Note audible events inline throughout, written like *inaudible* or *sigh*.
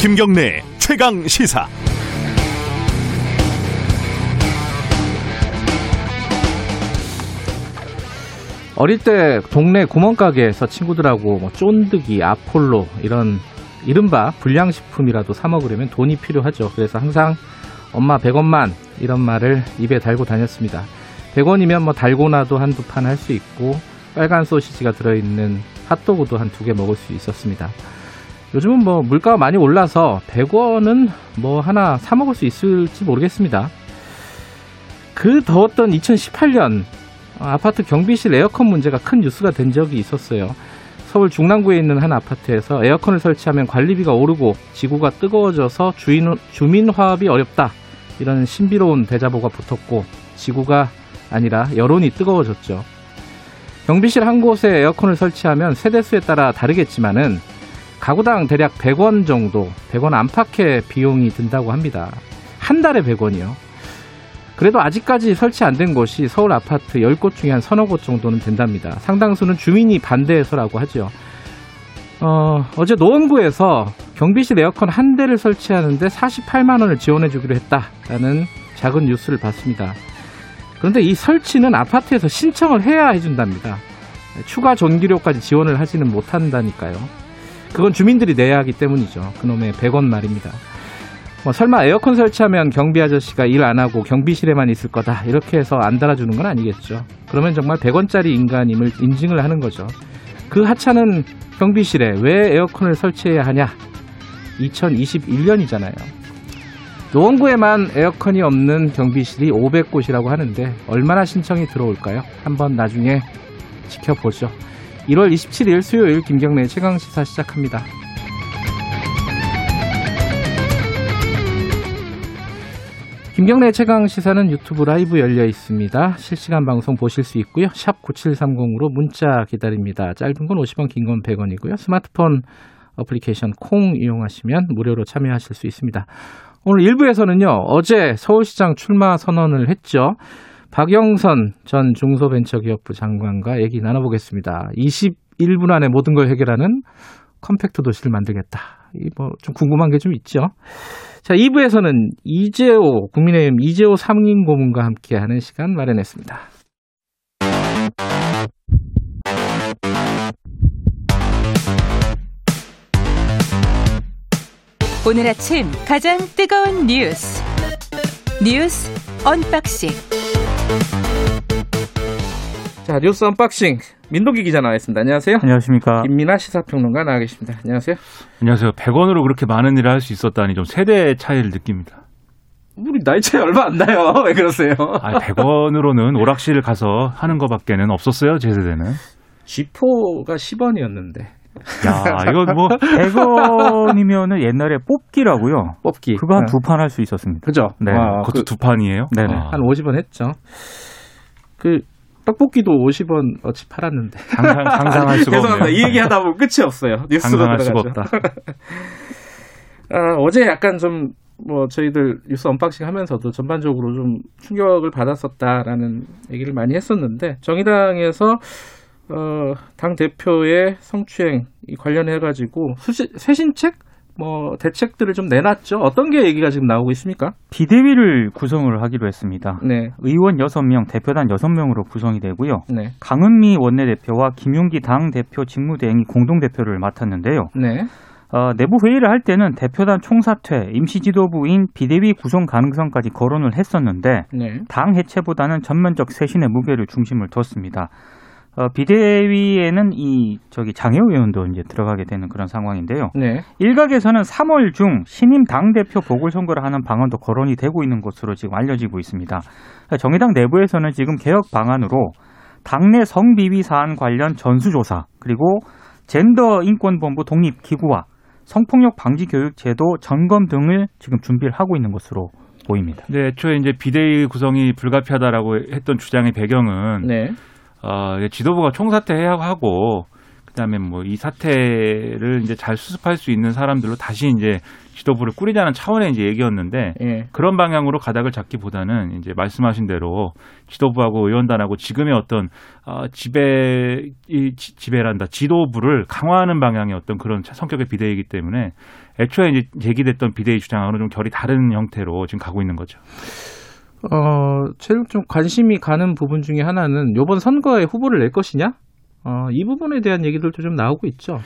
김경래 최강 시사. 어릴 때 동네 구멍가게에서 친구들하고 뭐 쫀득이, 아폴로 이런 이른바 불량식품이라도 사 먹으려면 돈이 필요하죠. 그래서 항상 엄마 100원만 이런 말을 입에 달고 다녔습니다. 100원이면 뭐 달고나도 한두 판 할 수 있고 빨간 소시지가 들어있는 핫도그도 한 두 개 먹을 수 있었습니다. 요즘은 뭐 물가가 많이 올라서 100원은 뭐 하나 사 먹을 수 있을지 모르겠습니다. 그 더웠던 2018년 아파트 경비실 에어컨 문제가 큰 뉴스가 된 적이 있었어요. 서울 중랑구에 있는 한 아파트에서 에어컨을 설치하면 관리비가 오르고 지구가 뜨거워져서 주인, 주민 화합이 어렵다. 이런 신비로운 대자보가 붙었고 지구가 아니라 여론이 뜨거워졌죠. 경비실 한 곳에 에어컨을 설치하면 세대수에 따라 다르겠지만은 가구당 대략 100원 정도, 100원 안팎의 비용이 든다고 합니다. 한 달에 100원이요. 그래도 아직까지 설치 안 된 곳이 서울 아파트 10곳 중에 한 서너 곳 정도는 된답니다. 상당수는 주민이 반대해서라고 하죠. 어, 어제 노원구에서 경비실 에어컨 한 대를 설치하는데 48만 원을 지원해 주기로 했다라는 작은 뉴스를 봤습니다. 그런데 이 설치는 아파트에서 신청을 해야 해준답니다. 추가 전기료까지 지원을 하지는 못한다니까요. 그건 주민들이 내야 하기 때문이죠. 그놈의 100원 말입니다. 뭐 설마 에어컨 설치하면 경비 아저씨가 일 안 하고 경비실에만 있을 거다 이렇게 해서 안 달아주는 건 아니겠죠. 그러면 정말 100원짜리 인간임을 인증을 하는 거죠. 그 하찮은 경비실에 왜 에어컨을 설치해야 하냐? 2021년이잖아요. 노원구에만 에어컨이 없는 경비실이 500곳이라고 하는데 얼마나 신청이 들어올까요? 한번 나중에 지켜보죠. 1월 27일 수요일 김경래 최강 시사 시작합니다. 김경래 최강 시사는 유튜브 라이브 열려 있습니다. 실시간 방송 보실 수 있고요. 샵 9730으로 문자 기다립니다. 짧은 건 50원, 긴 건 100원이고요. 스마트폰 어플리케이션 콩 이용하시면 무료로 참여하실 수 있습니다. 오늘 1부에서는요. 어제 서울시장 출마 선언을 했죠. 박영선 전 중소벤처기업부 장관과 얘기 나눠보겠습니다. 21분 안에 모든 걸 해결하는 compact 도시를 만들겠다. 이 뭐 좀 궁금한 게 좀 있죠. 자, 2부에서는 이재오 국민의힘 이재오 상임 고문과 함께하는 시간 마련했습니다. 오늘 아침 가장 뜨거운 뉴스 뉴스 unboxing 자, 뉴스 unboxing 민동기 기자 나와있습니다. 안녕하세요. 안녕하십니까. 김민하 시사평론가 나와 계십니다. 안녕하세요. 안녕하세요. 100원으로 그렇게 많은 일을 할 수 있었다니 좀 세대 차이를 느낍니다. 우리 나이 차이 얼마 안 나요. *laughs* 왜 그러세요? 아, 100원으로는 오락실 가서 하는 것밖에는 없었어요, 제 세대는. 쥐포가 10원이었는데. 야, *laughs* 이거 뭐 100원이면은 옛날에 뽑기라고요. 뽑기. 그거 한 두 판 할 수 있었습니다. 그죠? 네. 아, 그것도 그, 두 판이에요? 네네. 아, 한 50원 했죠. 그 떡볶이도 50원 어치 팔았는데. 상상, 상상할 수가 *laughs* 죄송합니다. 없네요. 이 얘기 하다 보면 끝이 없어요. 뉴스로 상상할 수가 들어가죠. 없다. *laughs* 아, 어제 약간 좀, 뭐, 저희들 뉴스 unboxing 하면서도 전반적으로 좀 충격을 받았었다라는 얘기를 많이 했었는데, 정의당에서, 어, 당 대표의 성추행 이 관련해 가지고, 수시, 쇄신책? 뭐, 대책들을 좀 내놨죠. 어떤 게 얘기가 지금 나오고 있습니까? 비대위를 구성을 하기로 했습니다. 네, 의원 6명, 대표단 6명으로 구성이 되고요. 네, 강은미 원내대표와 김용기 당 대표 직무대행이 공동대표를 맡았는데요. 네, 어, 내부 회의를 할 때는 대표단 총사퇴, 임시지도부인 비대위 구성 가능성까지 거론을 했었는데 네. 당 해체보다는 전면적 쇄신의 무게를 중심을 뒀습니다. 어, 비대위에는 이 저기 장애우 의원도 이제 들어가게 되는 그런 상황인데요. 네. 일각에서는 3월 중 신임 당 대표 보궐선거를 하는 방안도 거론이 되고 있는 것으로 지금 알려지고 있습니다. 정의당 내부에서는 지금 개혁 방안으로 당내 성비위 사안 관련 전수조사 그리고 젠더 인권본부 독립 기구와 성폭력 방지 교육 제도 점검 등을 지금 준비를 하고 있는 것으로 보입니다. 근데 애초에 이제 비대위 구성이 불가피하다라고 했던 주장의 배경은 네. 어, 지도부가 총사퇴해야 하고 그다음에 뭐 이 사태를 이제 잘 수습할 수 있는 사람들로 다시 이제 지도부를 꾸리자는 차원의 이제 얘기였는데 예. 그런 방향으로 가닥을 잡기보다는 이제 말씀하신 대로 지도부하고 의원단하고 지금의 어떤 어, 지배 이 지- 지배란다 지도부를 강화하는 방향의 어떤 그런 성격의 비대위이기 때문에 애초에 이제 제기됐던 비대위 주장하고는 좀 결이 다른 형태로 지금 가고 있는 거죠. 어, 제일 좀 관심이 가는 부분 중에 하나는 이번 선거에 후보를 낼 것이냐? 어, 이 부분에 대한 얘기들도 좀 나오고 있죠.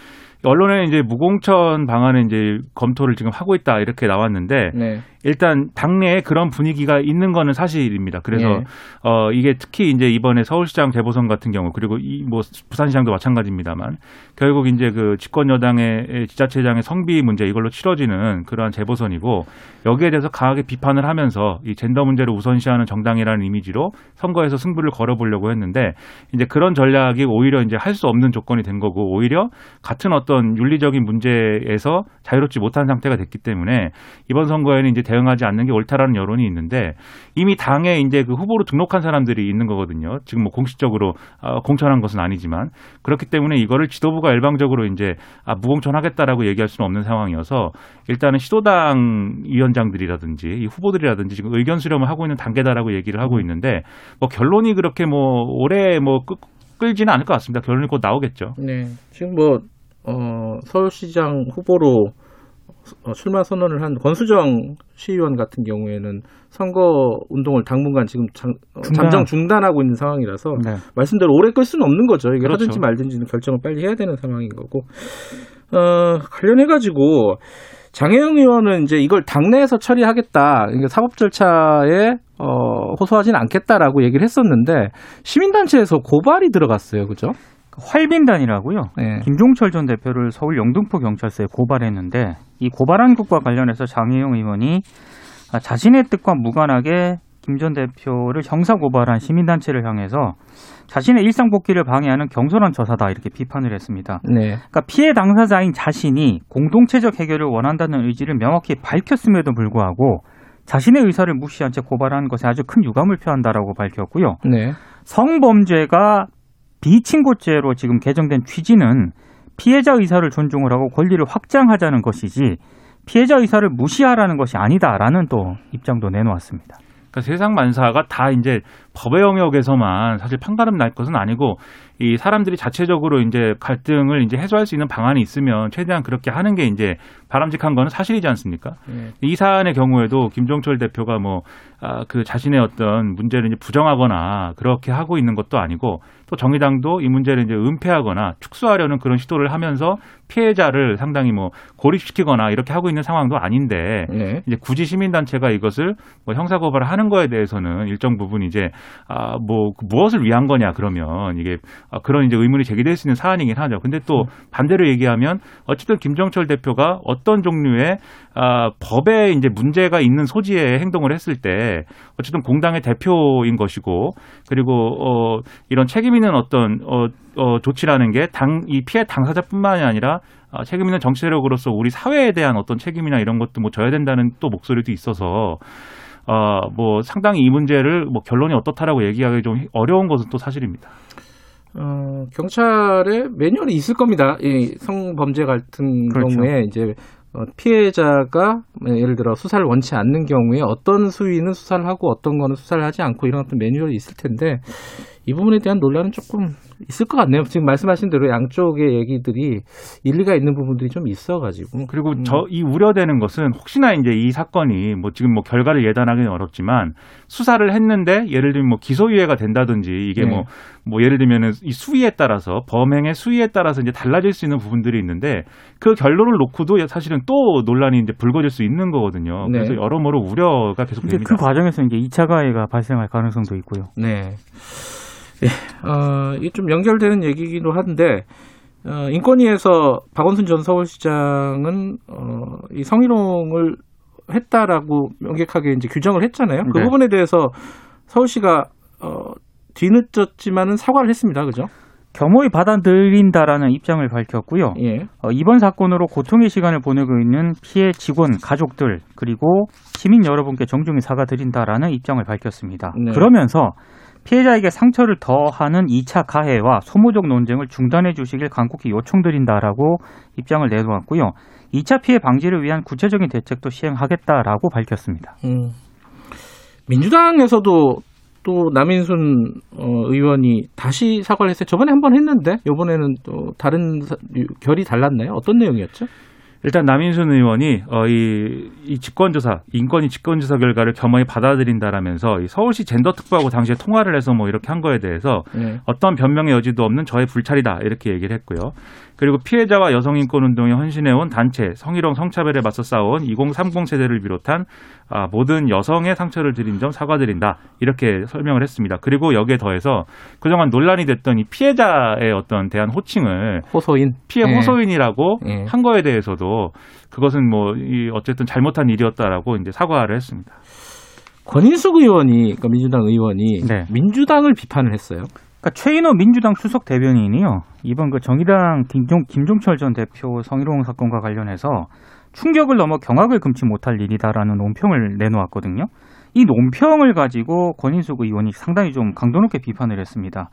언론에 이제 무공천 방안을 이제 검토를 지금 하고 있다 이렇게 나왔는데 네. 일단 당내에 그런 분위기가 있는 거는 사실입니다. 그래서 예. 어 이게 특히 이제 이번에 서울시장 재보선 같은 경우 그리고 이 뭐 부산시장도 마찬가지입니다만 결국 이제 그 집권 여당의 지자체장의 성비 문제 이걸로 치러지는 그러한 재보선이고 여기에 대해서 강하게 비판을 하면서 이 젠더 문제를 우선시하는 정당이라는 이미지로 선거에서 승부를 걸어보려고 했는데 이제 그런 전략이 오히려 이제 할 수 없는 조건이 된 거고 오히려 같은 어떤 윤리적인 문제에서 자유롭지 못한 상태가 됐기 때문에 이번 선거에는 이제 대응하지 않는 게 옳다라는 여론이 있는데 이미 당에 이제 그 후보로 등록한 사람들이 있는 거거든요. 지금 뭐 공식적으로 어, 공천한 것은 아니지만 그렇기 때문에 이거를 지도부가 일방적으로 이제 아, 무공천하겠다라고 얘기할 수는 없는 상황이어서 일단은 시도당 위원장들이라든지 이 후보들이라든지 지금 의견 수렴을 하고 있는 단계다라고 얘기를 하고 있는데 뭐 결론이 그렇게 뭐 오래 뭐 끌, 끌지는 않을 것 같습니다. 결론이 곧 나오겠죠. 네. 지금 뭐, 어, 서울시장 후보로 어, 출마 선언을 한 권수정 시의원 같은 경우에는 선거 운동을 당분간 지금 장, 어, 중단. 잠정 중단하고 있는 상황이라서 네. 말씀대로 오래 끌 수는 없는 거죠. 이게 그렇죠. 하든지 말든지는 결정을 빨리 해야 되는 상황인 거고. 어, 관련해 가지고 장혜영 의원은 이제 이걸 당내에서 처리하겠다. 그러니까 사법 절차에 어, 호소하지는 않겠다라고 얘기를 했었는데 시민단체에서 고발이 들어갔어요. 그죠? 활빈단이라고요. 네. 김종철 전 대표를 서울 영등포 경찰서에 고발했는데 이 고발한 것과 관련해서 장혜영 의원이 아, 자신의 뜻과 무관하게 김 전 대표를 형사 고발한 시민단체를 향해서 자신의 일상 복귀를 방해하는 경솔한 처사다 이렇게 비판을 했습니다. 네. 그러니까 피해 당사자인 자신이 공동체적 해결을 원한다는 의지를 명확히 밝혔음에도 불구하고 자신의 의사를 무시한 채 고발하는 것에 아주 큰 유감을 표한다라고 밝혔고요. 네. 성범죄가 비친고죄로 지금 개정된 취지는 피해자 의사를 존중을 하고 권리를 확장하자는 것이지 피해자 의사를 무시하라는 것이 아니다라는 또 입장도 내놓았습니다. 그러니까 세상 만사가 다 이제 법의 영역에서만 사실 판가름 날 것은 아니고 이 사람들이 자체적으로 이제 갈등을 이제 해소할 수 있는 방안이 있으면 최대한 그렇게 하는 게 이제 바람직한 거는 사실이지 않습니까? 네. 이 사안의 경우에도 김종철 대표가 뭐, 아, 그 자신의 어떤 문제를 이제 부정하거나 그렇게 하고 있는 것도 아니고 또 정의당도 이 문제를 이제 은폐하거나 축소하려는 그런 시도를 하면서 피해자를 상당히 뭐 고립시키거나 이렇게 하고 있는 상황도 아닌데 네. 이제 굳이 시민단체가 이것을 뭐 형사고발을 하는 거에 대해서는 일정 부분 이제 아, 뭐 무엇을 위한 거냐 그러면 이게 아, 그런 이제 의문이 제기될 수 있는 사안이긴 하죠. 근데 또 반대로 얘기하면 어쨌든 김정철 대표가 어떤 종류의 아, 법에 이제 문제가 있는 소지의 행동을 했을 때 어쨌든 공당의 대표인 것이고 그리고 어, 이런 책임 있는 어떤 어, 어, 조치라는 게 당 이 피해 당사자뿐만이 아니라 아, 책임 있는 정치 세력으로서 우리 사회에 대한 어떤 책임이나 이런 것도 뭐 져야 된다는 또 목소리도 있어서 어, 뭐 상당히 이 문제를 뭐 결론이 어떻다라고 얘기하기 좀 어려운 것은 또 사실입니다. 어, 경찰에 매뉴얼이 있을 겁니다. 이 성범죄 같은 그렇죠. 경우에 이제 어, 피해자가 예를 들어 수사를 원치 않는 경우에 어떤 수위는 수사를 하고 어떤 거는 수사를 하지 않고 이런 어떤 매뉴얼이 있을 텐데 이 부분에 대한 논란은 조금 있을 것 같네요. 지금 말씀하신 대로 양쪽의 얘기들이 일리가 있는 부분들이 좀 있어가지고 그리고 음. 저이 우려되는 것은 혹시나 이제 이 사건이 뭐 지금 뭐 결과를 예단하기는 어렵지만 수사를 했는데 예를 들면 뭐 기소유예가 된다든지 이게 네. 뭐뭐 예를 들면은 이 수위에 따라서 범행의 수위에 따라서 이제 달라질 수 있는 부분들이 있는데 그 결론을 놓고도 사실은 또 논란이 이제 불거질 수 있는 거거든요. 네. 그래서 여러모로 우려가 계속 근데 됩니다. 그 과정에서 이제 2차 가해가 발생할 가능성도 있고요. 네. 예, 어, 이게 좀 연결되는 얘기이기도 한데, 어, 인권위에서 박원순 전 서울시장은, 어, 이 성희롱을 했다라고 명백하게 이제 규정을 했잖아요. 그 네. 부분에 대해서 서울시가, 어, 뒤늦었지만은 사과를 했습니다. 그죠? 겸허히 받아들인다라는 입장을 밝혔고요. 예. 어, 이번 사건으로 고통의 시간을 보내고 있는 피해 직원, 가족들 그리고 시민 여러분께 정중히 사과드린다라는 입장을 밝혔습니다. 네. 그러면서 피해자에게 상처를 더하는 2차 가해와 소모적 논쟁을 중단해 주시길 간곡히 요청드린다라고 입장을 내놓았고요. 2차 피해 방지를 위한 구체적인 대책도 시행하겠다라고 밝혔습니다. 음. 민주당에서도 또 남인순 어, 의원이 다시 사과를 했어요. 저번에 한 번 했는데 이번에는 또 다른 사- 결이 달랐나요? 어떤 내용이었죠? 일단 남인순 의원이 어, 이, 이 직권조사 인권위 직권조사 결과를 겸허히 받아들인다라면서 이 서울시 젠더특보하고 당시에 통화를 해서 뭐 이렇게 한 거에 대해서 네. 어떤 변명의 여지도 없는 저의 불찰이다 이렇게 얘기를 했고요. 그리고 피해자와 여성인권운동에 헌신해온 단체 성희롱 성차별에 맞서 싸운 2030 세대를 비롯한 아, 모든 여성의 상처를 드린 점 사과드린다 이렇게 설명을 했습니다. 그리고 여기에 더해서 그동안 논란이 됐던 이 피해자의 어떤 대한 호칭을 호소인 피해 예. 호소인이라고 예. 한 거에 대해서도 그것은 뭐 이 어쨌든 잘못한 일이었다라고 이제 사과를 했습니다. 권인숙 의원이 그러니까 민주당 의원이 네. 민주당을 비판을 했어요. 그러니까 최인호 민주당 수석 대변인이요. 이번 그 정의당 김종, 김종철 전 대표 성희롱 사건과 관련해서 충격을 넘어 경악을 금치 못할 일이다라는 논평을 내놓았거든요. 이 논평을 가지고 권인숙 의원이 상당히 좀 강도 높게 비판을 했습니다.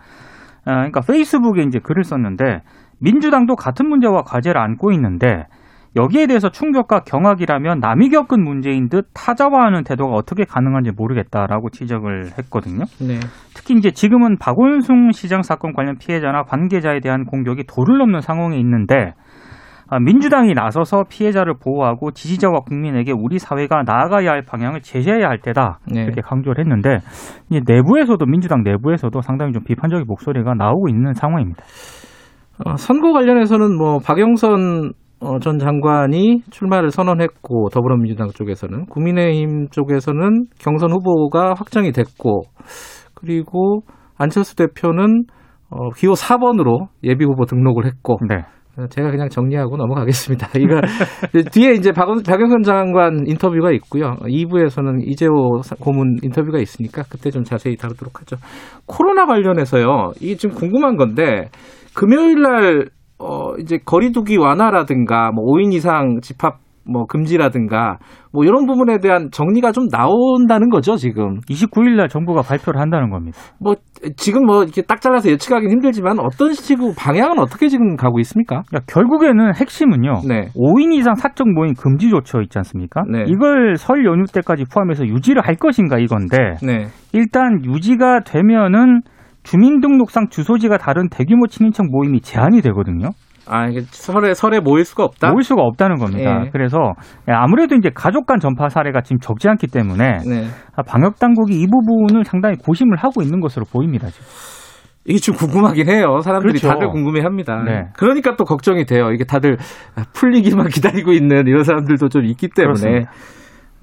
아, 그러니까 페이스북에 이제 글을 썼는데 민주당도 같은 문제와 과제를 안고 있는데 여기에 대해서 충격과 경악이라면 남이 겪은 문제인 듯 타자화하는 태도가 어떻게 가능한지 모르겠다라고 지적을 했거든요. 네. 특히 이제 지금은 박원순 시장 사건 관련 피해자나 관계자에 대한 공격이 도를 넘는 상황에 있는데 아, 민주당이 나서서 피해자를 보호하고 지지자와 국민에게 우리 사회가 나아가야 할 방향을 제시해야 할 때다 네. 이렇게 강조를 했는데 내부에서도 민주당 내부에서도 상당히 좀 비판적인 목소리가 나오고 있는 상황입니다. 어, 선거 관련해서는 뭐 박영선 어, 전 장관이 출마를 선언했고 더불어민주당 쪽에서는 국민의힘 쪽에서는 경선 후보가 확정이 됐고 그리고 안철수 대표는 어, 기호 4번으로 예비 후보 등록을 했고 네. 어, 제가 그냥 정리하고 넘어가겠습니다. *laughs* 이거 뒤에 이제 박, 박영선 장관 인터뷰가 있고요. 2부에서는 이재호 사- 고문 인터뷰가 있으니까 그때 좀 자세히 다루도록 하죠. 코로나 관련해서요. 이게 지금 궁금한 건데 금요일 날 어, 이제 거리두기 완화라든가 뭐 5인 이상 집합 뭐 금지라든가 뭐 이런 부분에 대한 정리가 좀 나온다는 거죠, 지금. 29일 날 정부가 발표를 한다는 겁니다. 뭐 지금 뭐 이렇게 딱 잘라서 예측하기는 힘들지만 어떤 식으로 방향은 어떻게 지금 가고 있습니까? 그러니까 결국에는 핵심은요. 네. 5인 이상 사적 모임 금지 조처 있지 않습니까? 네. 이걸 설 연휴 때까지 포함해서 유지를 할 것인가 이건데 네. 일단 유지가 되면은 주민등록상 주소지가 다른 대규모 친인척 모임이 제한이 되거든요. 아, 이게 설에 설에 모일 수가 없다. 모일 수가 없다는 겁니다. 예. 그래서 아무래도 이제 가족 간 전파 사례가 지금 적지 않기 때문에 네. 방역 당국이 이 부분을 상당히 고심을 하고 있는 것으로 보입니다. 지금. 이게 좀 궁금하긴 해요. 사람들이 그렇죠. 다들 궁금해합니다. 네. 그러니까 또 걱정이 돼요. 이게 다들 풀리기만 *laughs* 기다리고 있는 이런 사람들도 좀 있기 때문에. 그렇습니다.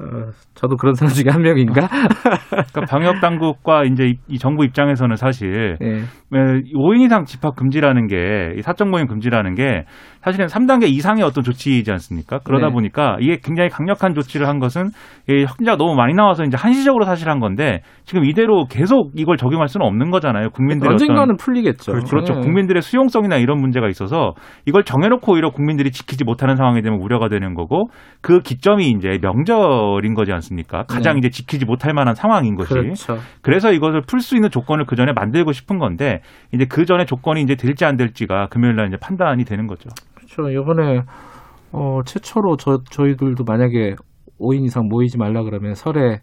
어, 저도 그런 사람 중에 한 명인가? *laughs* 그러니까 방역 당국과 이제 이, 이 정부 입장에서는 사실 예. 5인 이상 집합 금지라는 게, 이 사적 모임 금지라는 게 사실은 3단계 이상의 어떤 조치이지 않습니까? 그러다 네. 보니까 이게 굉장히 강력한 조치를 한 것은 이 확진자가 너무 많이 나와서 이제 한시적으로 사실 한 건데 지금 이대로 계속 이걸 적용할 수는 없는 거잖아요. 국민들의 언젠가는 풀리겠죠. 그렇죠. 예. 국민들의 수용성이나 이런 문제가 있어서 이걸 정해놓고 오히려 국민들이 지키지 못하는 상황이 되면 우려가 되는 거고 그 기점이 이제 명절인 거지 않습니까? 가장 네. 이제 지키지 못할 만한 상황인 것이. 그렇죠. 그래서 이것을 풀 수 있는 조건을 그 전에 만들고 싶은 건데 이제 그 전에 조건이 이제 될지 안 될지가 금요일 날 이제 판단이 되는 거죠. 그렇죠. 이번에 어, 최초로 저 저희들도 만약에 5인 이상 모이지 말라 그러면 설에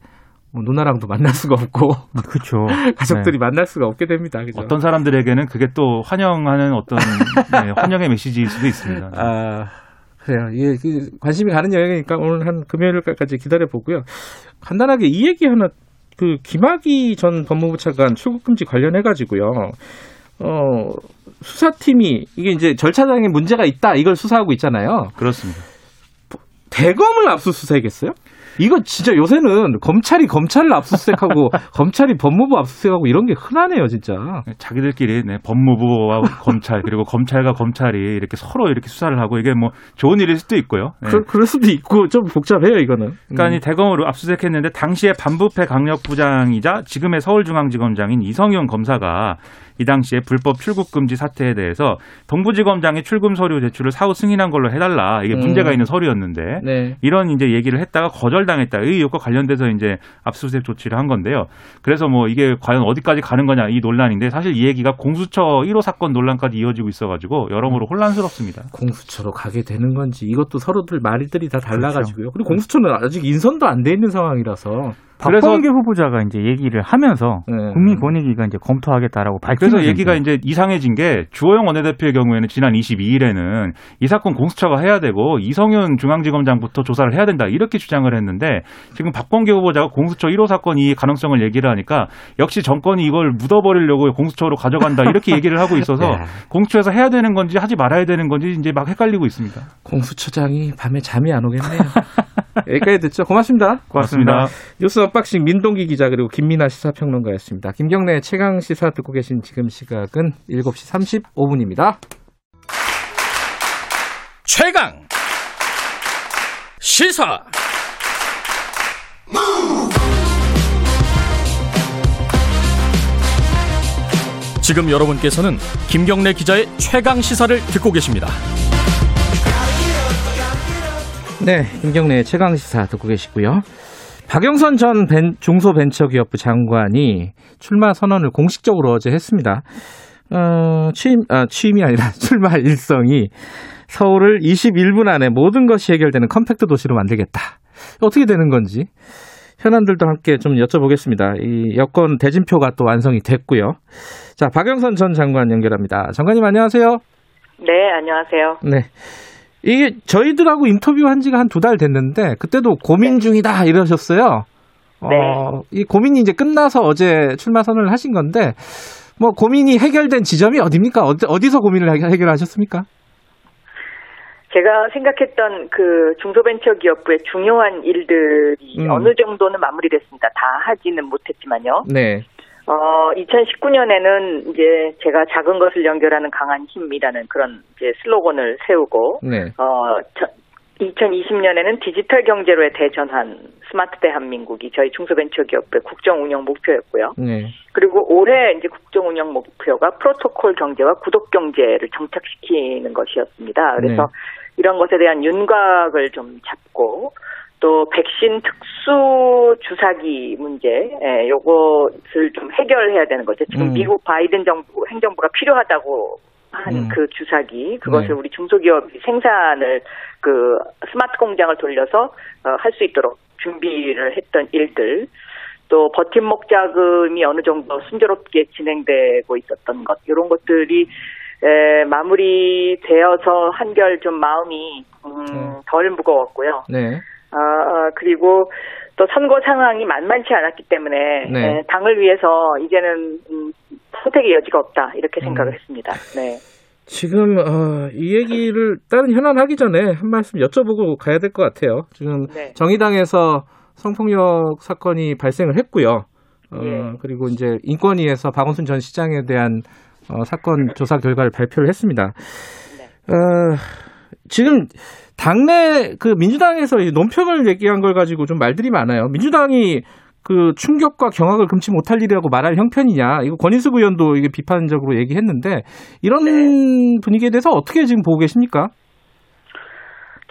뭐 누나랑도 만날 수가 없고 그렇죠. *laughs* 가족들이 만날 수가 없게 됩니다. 그죠? 어떤 사람들에게는 그게 또 환영하는 어떤 네, *laughs* 환영의 메시지일 수도 있습니다. 아, 그래요. 예, 그 관심이 가는 영역이니까 오늘 한 금요일까지 기다려 보고요. 간단하게 이 얘기 하나 그 김학의 전 법무부 차관 출국 금지 관련해 가지고요. 어, 수사팀이 이게 이제 절차상의 문제가 있다 이걸 수사하고 있잖아요. 그렇습니다. 대검을 압수수색했어요? 이거 진짜 요새는 검찰이 검찰을 압수수색하고 *laughs* 검찰이 법무부 압수수색하고 이런 게 흔하네요, 진짜. 자기들끼리 네, 법무부와 검찰 그리고 검찰과 검찰이 이렇게 서로 이렇게 수사를 하고 이게 뭐 좋은 일일 수도 있고요. 네. 그, 그럴 수도 있고 좀 복잡해요, 이거는. 그러니까 이 대검으로 압수수색했는데 당시에 반부패 강력부장이자 지금의 서울중앙지검장인 이성윤 검사가 이 당시에 불법 출국 금지 사태에 대해서 동부지검장이 출금 서류 제출을 사후 승인한 걸로 해달라 이게 문제가 음. 있는 서류였는데 네. 이런 이제 얘기를 했다가 거절당했다. 이 의혹과 관련돼서 이제 압수수색 조치를 한 건데요. 그래서 뭐 이게 과연 어디까지 가는 거냐 이 논란인데 사실 이 얘기가 공수처 1호 사건 논란까지 이어지고 있어가지고 여러모로 혼란스럽습니다. 공수처로 가게 되는 건지 이것도 서로들 말들이 다 달라가지고요. 그리고 공수처는 아직 인선도 안 돼 있는 상황이라서 박범계 후보자가 이제 얘기를 하면서 네. 국민권익위가 이제 검토하겠다라고 밝힌 그래서 얘기가 이제 이상해진 게 주호영 원내대표의 경우에는 지난 22일에는 이 사건 공수처가 해야 되고 이성윤 중앙지검장부터 조사를 해야 된다 이렇게 주장을 했는데 지금 박범계 후보자가 공수처 1호 사건 이 가능성을 얘기를 하니까 역시 정권이 이걸 묻어버리려고 공수처로 가져간다 이렇게 얘기를 하고 있어서 *laughs* 네. 공수처에서 해야 되는 건지 하지 말아야 되는 건지 이제 막 헷갈리고 있습니다. 공수처장이 밤에 잠이 안 오겠네요. 여기까지 듣죠. 고맙습니다. 고맙습니다. 뉴스 unboxing 민동기 기자 그리고 김민하 시사평론가였습니다. 김경래 최강 시사 듣고 계신 지금 시각은 7시 35분입니다. 최강 시사 지금 여러분께서는 김경래 기자의 최강 시사를 듣고 계십니다. 네, 김경래 최강 시사 듣고 계시고요. 박영선 전 벤- 중소벤처기업부 장관이 출마 선언을 공식적으로 어제 했습니다. 어, 취임, 아, 취임이 아니라 *laughs* 출마 일성이 서울을 21분 안에 모든 것이 해결되는 컴팩트 도시로 만들겠다. 어떻게 되는 건지 현안들도 함께 좀 여쭤보겠습니다. 이 여권 대진표가 또 완성이 됐고요. 자, 박영선 전 장관 연결합니다. 장관님 안녕하세요. 네, 안녕하세요. 네. 이게 저희들하고 인터뷰한 지가 한 두 달 됐는데 그때도 고민 중이다 이러셨어요. 네. 어, 이 고민이 이제 끝나서 어제 출마 선언을 하신 건데 뭐 고민이 해결된 지점이 어디입니까? 어디, 어디서 고민을 해- 해결하셨습니까? 제가 생각했던 그 중소벤처기업부의 중요한 일들이 음. 어느 정도는 마무리됐습니다. 다 하지는 못했지만요. 네. 어, 2019년에는 이제 제가 작은 것을 연결하는 강한 힘이라는 그런 이제 슬로건을 세우고, 네. 어, 2020년에는 디지털 경제로의 대전환, 스마트 대한민국이 저희 중소벤처기업부의 국정 운영 목표였고요. 네. 그리고 올해 이제 국정 운영 목표가 프로토콜 경제와 구독 경제를 정착시키는 것이었습니다. 그래서 네. 이런 것에 대한 윤곽을 좀 잡고 또 백신 특수 주사기 문제, 예, 요것을 좀 해결해야 되는 거죠. 지금 음. 미국 바이든 정부 행정부가 필요하다고 한 음. 그 주사기 그것을 네. 우리 중소기업이 생산을 그 스마트 공장을 돌려서 어, 할 수 있도록 준비를 했던 일들 또 버팀목 자금이 어느 정도 순조롭게 진행되고 있었던 것 이런 것들이 에, 마무리되어서 한결 좀 마음이 음, 음. 덜 무거웠고요. 네. 아, 아, 그리고 또 선거 상황이 만만치 않았기 때문에 네. 에, 당을 위해서 이제는 음, 선택의 여지가 없다 이렇게 생각을 음. 했습니다. 네. 지금 어, 이 얘기를 다른 현안 하기 전에 한 말씀 여쭤보고 가야 될 것 같아요. 지금 네. 정의당에서 성폭력 사건이 발생을 했고요. 어, 예. 그리고 이제 인권위에서 박원순 전 시장에 대한 어, 사건 조사 결과를 발표를 했습니다. 네. 어, 지금 당내 그 민주당에서 이 논평을 얘기한 걸 가지고 좀 말들이 많아요. 민주당이 그 충격과 경악을 금치 못할 일이라고 말할 형편이냐. 이거 권인숙 의원도 이게 비판적으로 얘기했는데 이런 네. 분위기에 대해서 어떻게 지금 보고 계십니까?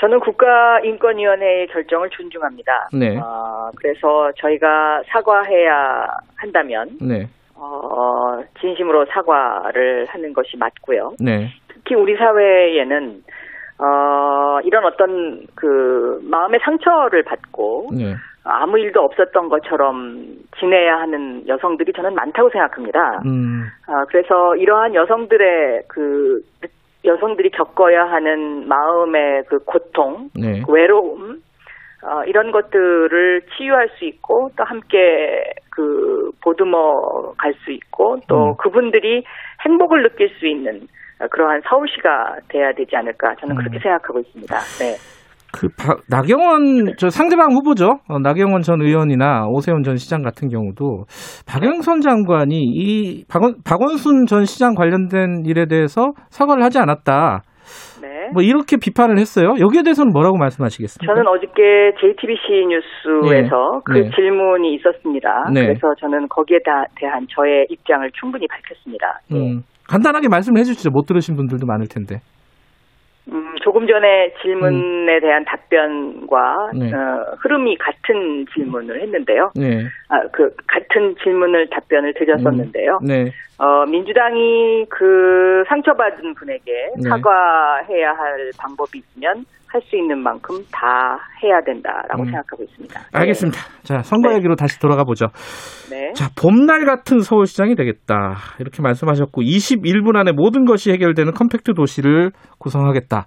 저는 국가인권위원회의 결정을 존중합니다. 네. 어, 그래서 저희가 사과해야 한다면 네. 어, 진심으로 사과를 하는 것이 맞고요. 네. 특히 우리 사회에는 어, 이런 어떤 그 마음의 상처를 받고 네. 아무 일도 없었던 것처럼 지내야 하는 여성들이 저는 많다고 생각합니다. 음. 아, 그래서 이러한 여성들의 그 여성들이 겪어야 하는 마음의 그 고통, 네. 그 외로움 어, 이런 것들을 치유할 수 있고 또 함께 그 보듬어 갈 수 있고 또 음. 그분들이 행복을 느낄 수 있는 어, 그러한 서울시가 돼야 되지 않을까 저는 음. 그렇게 생각하고 있습니다. 네. 그 박- 나경원 저 상대방 후보죠. 어, 나경원 전 의원이나 오세훈 전 시장 같은 경우도 박영선 장관이 이 박원, 박원순 전 시장 관련된 일에 대해서 사과를 하지 않았다. 네. 뭐 이렇게 비판을 했어요. 여기에 대해서는 뭐라고 말씀하시겠습니까? 저는 어저께 JTBC 뉴스에서 네. 그 네. 질문이 있었습니다. 네. 그래서 저는 거기에 다- 대한 저의 입장을 충분히 밝혔습니다. 예. 음, 간단하게 말씀해 주시죠. 못 들으신 분들도 많을 텐데. 음, 조금 전에 질문에 대한 답변과 네. 어, 흐름이 같은 질문을 했는데요. 네. 아, 그 같은 질문을 답변을 드렸었는데요. 네. 어, 민주당이 그 상처받은 분에게 네. 사과해야 할 방법이 있으면 할 수 있는 만큼 다 해야 된다라고 음. 생각하고 있습니다. 알겠습니다. 자, 선거 네. 얘기로 다시 돌아가 보죠. 네. 자, 봄날 같은 서울시장이 되겠다. 이렇게 말씀하셨고, 21분 안에 모든 것이 해결되는 컴팩트 도시를 구성하겠다.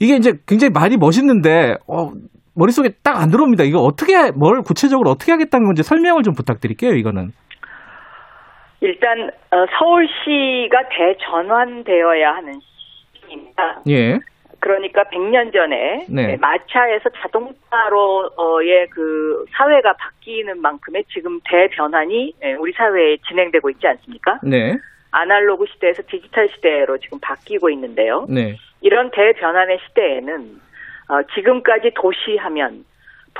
이게 이제 굉장히 말이 멋있는데, 어, 머릿속에 딱 안 들어옵니다. 이거 어떻게, 뭘 구체적으로 어떻게 하겠다는 건지 설명을 좀 부탁드릴게요, 이거는. 일단 어, 서울시가 대전환되어야 하는 시기입니다. 예. 그러니까 100년 전에 네. 예, 마차에서 자동차로의 그 사회가 바뀌는 만큼의 지금 대변환이 예, 우리 사회에 진행되고 있지 않습니까? 네. 아날로그 시대에서 디지털 시대로 지금 바뀌고 있는데요. 네. 이런 대변환의 시대에는 어, 지금까지 도시하면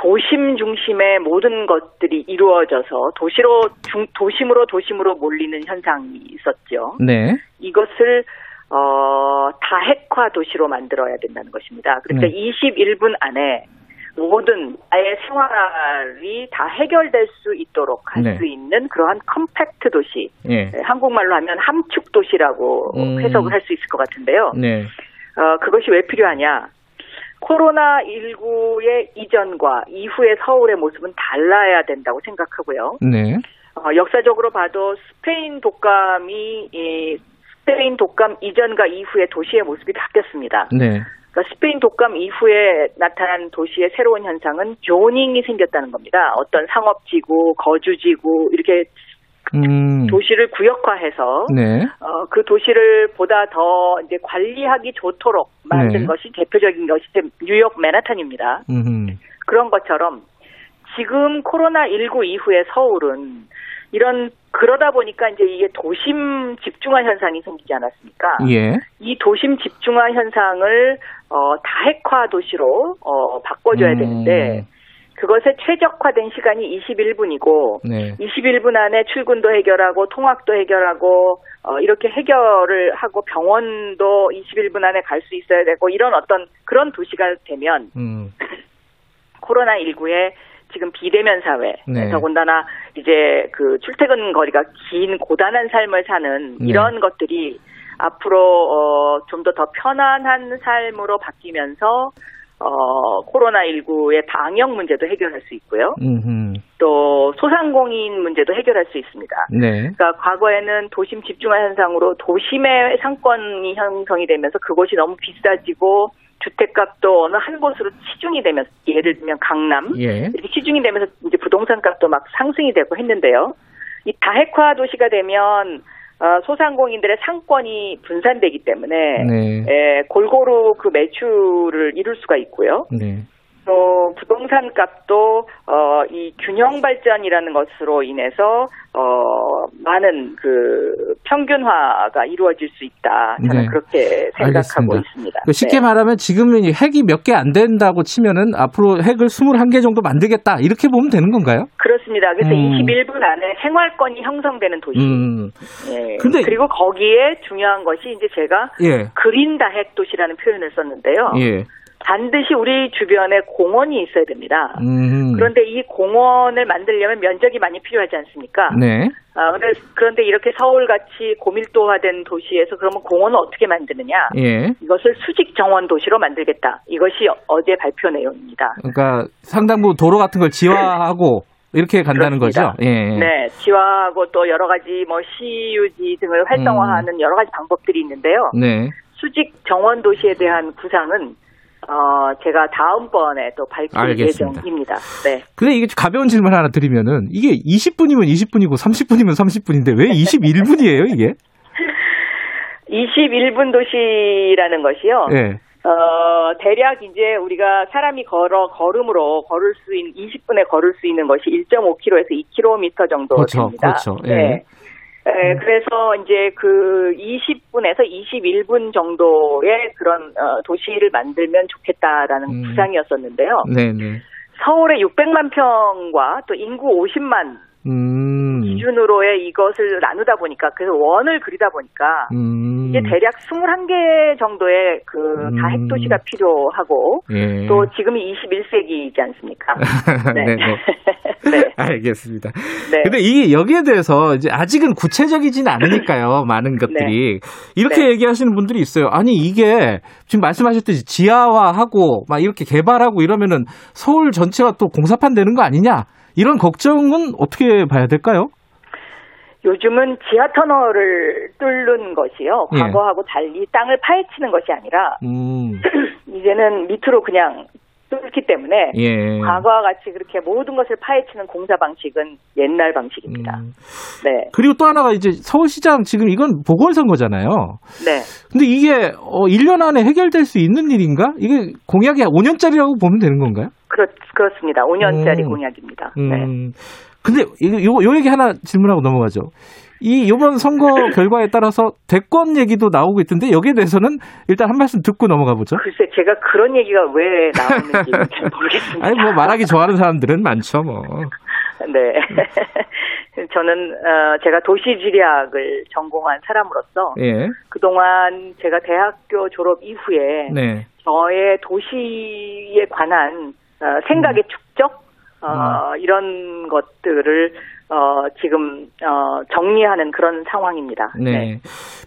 도심 중심의 모든 것들이 이루어져서 도시로 중, 도심으로 도심으로 몰리는 현상이 있었죠. 네. 이것을 어, 다핵화 도시로 만들어야 된다는 것입니다. 그러니까 네. 21분 안에 모든 아예 생활이 다 해결될 수 있도록 할수 네. 있는 그러한 컴팩트 도시, 예. 네, 한국말로 하면 함축 도시라고 음. 해석을 할 수 있을 것 같은데요. 네. 어, 그것이 왜 필요하냐? 코로나19의 이전과 이후의 서울의 모습은 달라야 된다고 생각하고요. 네. 어, 역사적으로 봐도 스페인 독감이 이 스페인 독감 이전과 이후의 도시의 모습이 바뀌었습니다. 네. 그러니까 스페인 독감 이후에 나타난 도시의 새로운 현상은 조닝이 생겼다는 겁니다. 어떤 상업지구, 거주지구 이렇게 음. 도시를 구역화해서 네. 어, 그 도시를 보다 더 이제 관리하기 좋도록 만든 네. 것이 대표적인 것이 뉴욕 맨하탄입니다. 음. 그런 것처럼 지금 코로나 19 이후에 서울은 이런 그러다 보니까 이제 이게 도심 집중화 현상이 생기지 않았습니까? 예. 이 도심 집중화 현상을 어, 다핵화 도시로 어, 바꿔줘야 음. 되는데 그것에 최적화된 시간이 21분이고 네. 21분 안에 출근도 해결하고 통학도 해결하고 어, 이렇게 해결을 하고 병원도 21분 안에 갈 수 있어야 되고 이런 어떤 그런 도시가 되면 음. *laughs* 코로나 19에 지금 비대면 사회, 네. 더군다나 이제 그 출퇴근 거리가 긴 고단한 삶을 사는 네. 이런 것들이 앞으로 어, 좀 더 더 편안한 삶으로 바뀌면서 어, 코로나19의 방역 문제도 해결할 수 있고요. 음. 또 소상공인 문제도 해결할 수 있습니다. 네. 그러니까 과거에는 도심 집중화 현상으로 도심의 상권이 형성이 되면서 그곳이 너무 비싸지고 주택값도 어느 한 곳으로 치중이 되면서 예를 들면 강남 예. 이렇게 치중이 되면서 이제 부동산 값도 막 상승이 되고 했는데요. 이 다핵화 도시가 되면 어, 소상공인들의 상권이 분산되기 때문에 네. 에, 골고루 그 매출을 이룰 수가 있고요. 네. 또 부동산 값도 어, 이 균형 발전이라는 것으로 인해서 어, 많은 그 평균화가 이루어질 수 있다. 저는 네. 그렇게 생각하고 알겠습니다. 있습니다. 그 쉽게 네. 말하면 지금은 이 핵이 몇 개 안 된다고 치면은 앞으로 핵을 21개 정도 만들겠다. 이렇게 보면 되는 건가요? 그렇습니다. 그래서 음. 21분 안에 생활권이 형성되는 도시. 음. 예. 근데- 그리고 거기에 중요한 것이 이제 제가 예. 그린 다 핵 도시라는 표현을 썼는데요. 예. 반드시 우리 주변에 공원이 있어야 됩니다. 음. 그런데 이 공원을 만들려면 면적이 많이 필요하지 않습니까? 네. 아, 근데, 그런데 이렇게 서울같이 고밀도화된 도시에서 그러면 공원을 어떻게 만드느냐? 예. 이것을 수직 정원 도시로 만들겠다. 이것이 어제 발표 내용입니다. 그러니까 상당부 도로 같은 걸 지화하고 이렇게 간다는 그렇습니다. 거죠. 예. 네, 지화하고 또 여러 가지 뭐 CUG 등을 활성화하는 여러 가지 방법들이 있는데요. 네. 수직 정원 도시에 대한 구상은 어, 제가 다음번에 또 밝힐 알겠습니다. 예정입니다. 네. 근데 이게 가벼운 질문 하나 드리면은 이게 20분이면 20분이고 30분이면 30분인데 왜 21분이에요, 이게? *laughs* 21분 도시라는 것이요. 예. 어, 대략 이제 우리가 사람이 걸어, 걸음으로 걸을 수 있는, 20분에 걸을 수 있는 것이 1.5km에서 2km 정도 그렇죠, 됩니다. 그렇죠. 예. 네. 에, 그래서 이제 그 20분에서 21분 정도의 그런 어, 도시를 만들면 좋겠다라는 음. 구상이었었는데요. 네네. 서울의 600만 평과 또 인구 50만 음. 기준으로의 이것을 나누다 보니까 그래서 원을 그리다 보니까 음. 이게 대략 21개 정도의 그 음. 다핵 도시가 필요하고 예. 또 지금이 21세기이지 않습니까? 네네. *laughs* *laughs* 네. 알겠습니다. 네. 근데 이 여기에 대해서 이제 아직은 구체적이진 않으니까요. *laughs* 많은 것들이 이렇게 네. 얘기하시는 분들이 있어요. 아니 이게 지금 말씀하셨듯이 지하화하고 막 이렇게 개발하고 이러면은 서울 전체가 또 공사판 되는 거 아니냐? 이런 걱정은 어떻게 봐야 될까요? 요즘은 지하 터널을 뚫는 것이요. 예. 과거하고 달리 땅을 파헤치는 것이 아니라 음, *clears throat* 이제는 밑으로 그냥 뚫기 때문에 예. 과거와 같이 그렇게 모든 것을 파헤치는 공사 방식은 옛날 방식입니다. 음. 네. 그리고 또 하나가 이제 서울시장 지금 이건 보궐선거잖아요. 네. 근데 이게 어 1년 안에 해결될 수 있는 일인가? 이게 공약이 5년짜리라고 보면 되는 건가요? 그렇, 그렇습니다. 5년짜리 음. 공약입니다. 네. 음. 근데 이거 요, 요 얘기 하나 질문하고 넘어가죠. 이 요번 선거 *laughs* 결과에 따라서 대권 얘기도 나오고 있던데 여기에 대해서는 일단 한 말씀 듣고 넘어가 보죠. 글쎄 제가 그런 얘기가 왜 나오는지 *laughs* 잘 모르겠습니다. 아니 뭐 말하기 좋아하는 사람들은 많죠 뭐. 네. *laughs* 저는 어, 제가 도시지리학을 전공한 사람으로서 예. 그동안 제가 대학교 졸업 이후에 네. 저의 도시에 관한 어, 생각의 음. 축적 어, 이런 것들을 어, 지금 어, 정리하는 그런 상황입니다. 네.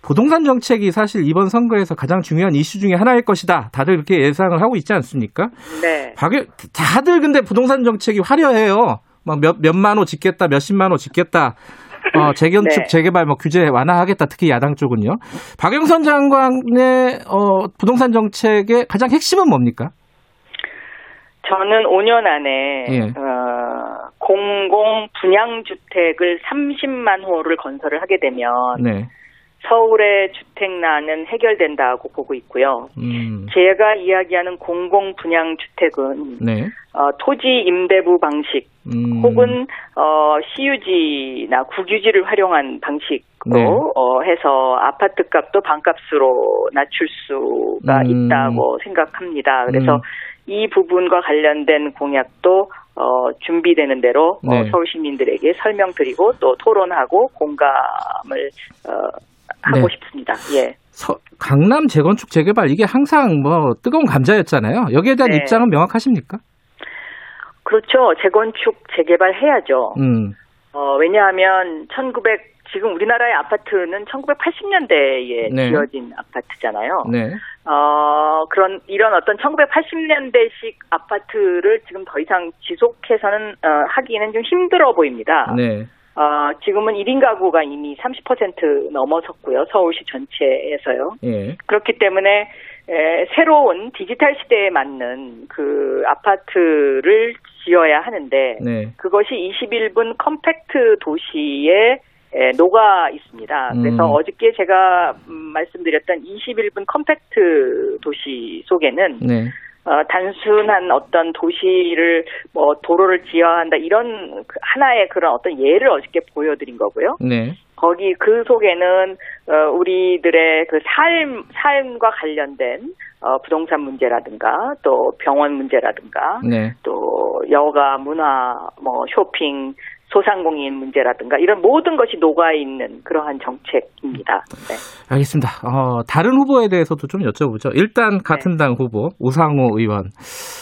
부동산 정책이 사실 이번 선거에서 가장 중요한 이슈 중에 하나일 것이다. 다들 이렇게 예상을 하고 있지 않습니까? 네. 박여, 다들 근데 부동산 정책이 화려해요. 막 몇, 몇만 호 짓겠다, 몇십만 호 짓겠다. 어, 재건축, 네. 재개발, 뭐 규제 완화하겠다. 특히 야당 쪽은요. 박영선 장관의 어, 부동산 정책의 가장 핵심은 뭡니까? 저는 5년 안에 예. 어, 공공 분양 주택을 30만 호를 건설을 하게 되면 네. 서울의 주택난은 해결된다고 보고 있고요. 음, 제가 이야기하는 공공 분양 주택은 네. 어, 토지 임대부 방식 음, 혹은 어, CUG나 국유지를 활용한 방식으로 네. 어, 해서 아파트 값도 반값으로 낮출 수가 음. 있다고 생각합니다. 그래서 음. 이 부분과 관련된 공약도 어, 준비되는 대로 어, 네. 서울 시민들에게 설명드리고 또 토론하고 공감을 어, 하고 네. 싶습니다. 예. 서- 강남 재건축 재개발 이게 항상 뭐 뜨거운 감자였잖아요. 여기에 대한 네. 입장은 명확하십니까? 그렇죠. 재건축 재개발 해야죠. 음, 어, 왜냐하면 1900 지금 우리나라의 아파트는 1980년대에 네. 지어진 아파트잖아요. 네. 어, 그런 이런 어떤 1980년대식 아파트를 지금 더 이상 지속해서는 어, 하기는 좀 힘들어 보입니다. 네. 어, 지금은 1인 가구가 이미 30% 넘어섰고요. 서울시 전체에서요. 예. 그렇기 때문에 에, 새로운 디지털 시대에 맞는 그 아파트를 지어야 하는데 네. 그것이 21분 compact 도시에 에, 녹아 있습니다. 그래서 음. 어저께 제가 음, 말씀드렸던 21분 compact 도시 속에는 네. 어, 단순한 어떤 도시를 뭐 도로를 지어야 한다 이런 그 하나의 그런 어떤 예를 어저께 보여드린 거고요. 네. 거기 그 속에는 어, 우리들의 그 삶 삶과 관련된 어, 부동산 문제라든가 또 병원 문제라든가 네. 또 여가 문화 뭐 쇼핑 소상공인 문제라든가 이런 모든 것이 녹아 있는 그러한 정책입니다. 네. 알겠습니다. 어, 다른 후보에 대해서도 좀 여쭤보죠. 일단 같은 당 후보 우상호 의원.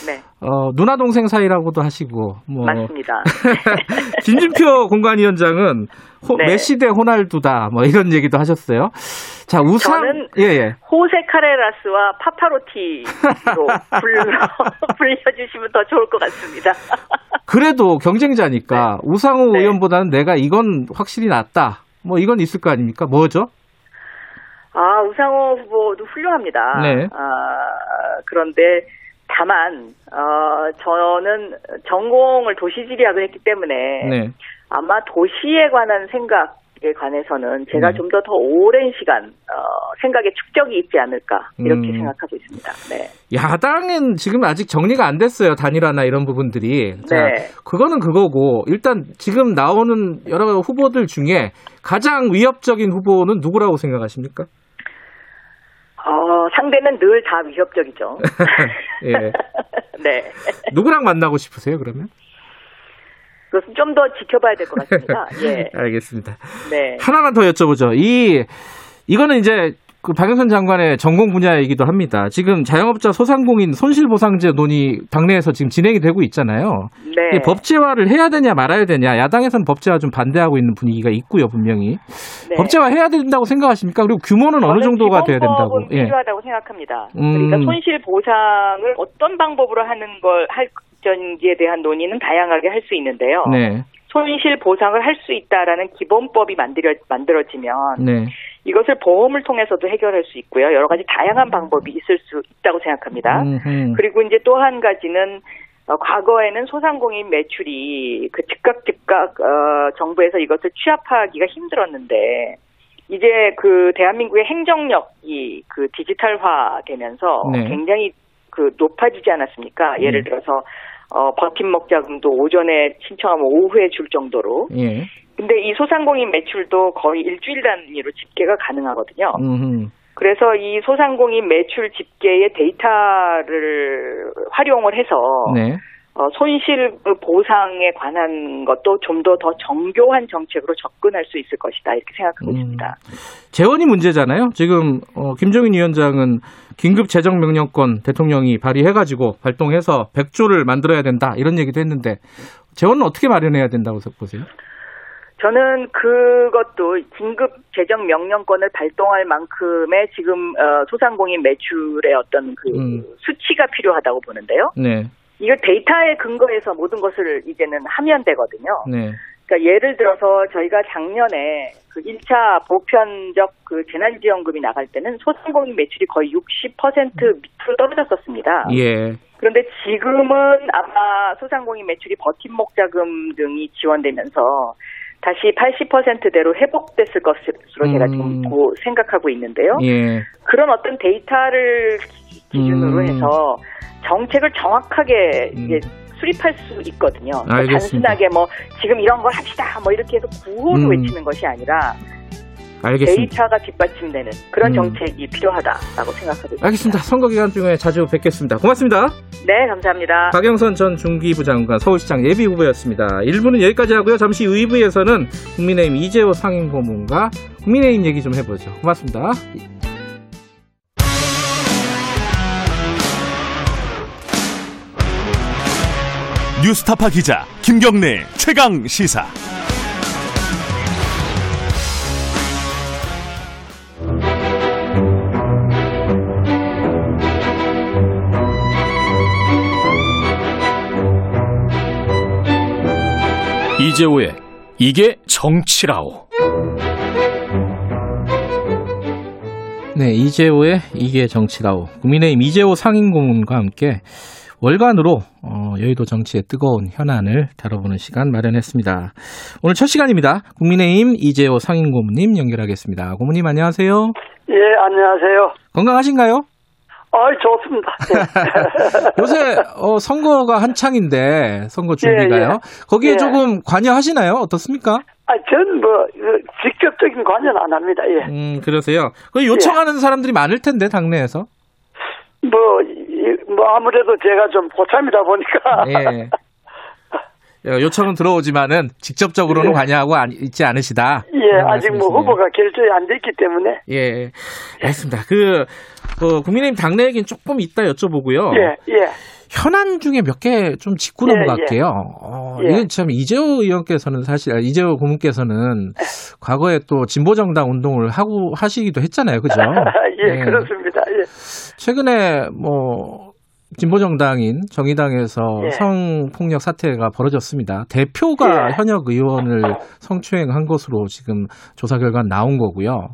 네. 어, 누나 동생 사이라고도 하시고 뭐 맞습니다. *laughs* 김진표 공관위원장은 호- 네. 메시 대 호날두다 뭐 이런 얘기도 하셨어요. 자 우상 저는 예 예. 호세 카레라스와 파파로티로 *laughs* 불러 *laughs* 불려주시면 더 좋을 것 같습니다. 그래도 경쟁자니까 우상호 네. 의원보다는 내가 이건 확실히 낫다. 뭐 이건 있을 거 아닙니까? 뭐죠? 아 우상호 후보도 훌륭합니다. 네. 아, 그런데 다만 어, 저는 전공을 도시지리학을 했기 때문에 네. 아마 도시에 관한 생각 에 관해서는 제가 네. 좀더 더 오랜 시간 어, 생각에 축적이 있지 않을까 이렇게 음. 생각하고 있습니다. 네. 야당은 지금 아직 정리가 안 됐어요. 단일화나 이런 부분들이. 자, 네. 그거는 그거고 일단 지금 나오는 여러 후보들 중에 가장 위협적인 후보는 누구라고 생각하십니까? 어, 상대는 늘 다 위협적이죠. *laughs* 예. *laughs* 네. 누구랑 만나고 싶으세요, 그러면? 그것은 좀 더 지켜봐야 될 것 같습니다. *laughs* 예. 알겠습니다. 네. 하나만 더 여쭤보죠. 이 이거는 이제 그 박영선 장관의 전공 분야이기도 합니다. 지금 자영업자 소상공인 손실보상제 논의 당내에서 지금 진행이 되고 있잖아요. 네. 법제화를 해야 되냐 말아야 되냐 야당에서는 법제화 좀 반대하고 있는 분위기가 있고요 분명히 네. 법제화 해야 된다고 생각하십니까? 그리고 규모는 어느 정도가 돼야 된다고? 기본법은 필요하다고 생각합니다. 음. 그러니까 손실 보상을 어떤 방법으로 하는 걸 할 전지에 대한 논의는 다양하게 할 수 있는데요. 네, 손실 보상을 할 수 있다라는 기본법이 만들어 만들어지면 네, 이것을 보험을 통해서도 해결할 수 있고요. 여러 가지 다양한 방법이 있을 수 있다고 생각합니다. 음흠. 그리고 이제 또 한 가지는 어, 과거에는 소상공인 매출이 그 즉각 즉각 어, 정부에서 이것을 취합하기가 힘들었는데 이제 그 대한민국의 행정력이 그 디지털화되면서 네. 굉장히 그 높아지지 않았습니까? 예를 음. 들어서 어, 버팀목 자금도 오전에 신청하면 오후에 줄 정도로. 예, 근데 이 소상공인 매출도 거의 일주일 단위로 집계가 가능하거든요. 음흠. 그래서 이 소상공인 매출 집계의 데이터를 활용을 해서 네, 어, 손실 보상에 관한 것도 좀 더 더 정교한 정책으로 접근할 수 있을 것이다 이렇게 생각하고 음. 있습니다. 재원이 문제잖아요. 지금 어, 김종인 위원장은 긴급 재정 명령권 대통령이 발의해가지고 발동해서 100조를 만들어야 된다 이런 얘기도 했는데 재원은 어떻게 마련해야 된다고 보세요? 저는 그것도 긴급 재정 명령권을 발동할 만큼의 지금 어, 소상공인 매출의 어떤 그 음. 수치가 필요하다고 보는데요. 네, 이걸 데이터에 근거해서 모든 것을 이제는 하면 되거든요. 네, 그러니까 예를 들어서 저희가 작년에 그 1차 보편적 그 재난지원금이 나갈 때는 소상공인 매출이 거의 60% 밑으로 떨어졌었습니다. 예, 그런데 지금은 아마 소상공인 매출이 버팀목 자금 등이 지원되면서 다시 80%대로 회복됐을 것으로 제가 음. 지금 고 생각하고 있는데요. 예, 그런 어떤 데이터를 기준으로 음. 해서 정책을 정확하게 음. 이제 수립할 수 있거든요. 그러니까 알겠습니다. 단순하게 뭐 지금 이런 걸 합시다 뭐 이렇게 해서 구호를 음. 외치는 것이 아니라 알겠습니다. 데이터가 뒷받침되는 그런 음. 정책이 필요하다라고 생각하고 있습니다. 알겠습니다. 선거 기간 중에 자주 뵙겠습니다. 고맙습니다. 네, 감사합니다. 박영선 전 중기부 장관 서울시장 예비 후보였습니다. 1부는 여기까지 하고요. 잠시 후 2부에서는 국민의힘 이재호 상임고문과 국민의힘 얘기 좀 해보죠. 고맙습니다. 뉴스타파 기자 김경래 최강 시사. 이재호의 이게 정치라오. 네, 이재호의 이게 정치라오. 국민의힘 이재호 상임고문과 함께 월간으로 어, 여의도 정치의 뜨거운 현안을 다뤄보는 시간 마련했습니다. 오늘 첫 시간입니다. 국민의힘 이재호 상임고문님 연결하겠습니다. 고문님 안녕하세요. 예, 안녕하세요. 건강하신가요? 아, 좋습니다. 예. *laughs* 요새 어, 선거가 한창인데 선거 준비가요. 예, 예. 거기에 예. 조금 관여하시나요? 어떻습니까? 아, 전 뭐, 그 직접적인 관여는 안 합니다. 예. 음 그러세요. 그 요청하는 사람들이 많을 텐데 당내에서. 뭐, 이- 뭐, 아무래도 제가 좀 고참이다 보니까. 예. 예, 요청은 들어오지만은 직접적으로는 예. 관여하고 안- 있지 않으시다. 예, 아직 뭐 말씀이시네요. 후보가 결정이 안 됐기 때문에. 예, 알겠습니다. 그, 그 국민의힘 당내 얘기는 조금 이따 여쭤보고요. 예, 예. 현안 중에 몇 개 좀 짚고 예, 넘어갈게요. 어, 예. 이건 참 이재호 의원께서는 사실 아, 이재호 고문께서는 *laughs* 과거에 또 진보 정당 운동을 하고 하시기도 했잖아요, 그죠? *laughs* 예, 예. 그렇습니다. 예. 최근에 뭐 진보정당인 정의당에서 예. 성폭력 사태가 벌어졌습니다. 대표가 예. 현역 의원을 성추행한 것으로 지금 조사 결과 나온 거고요.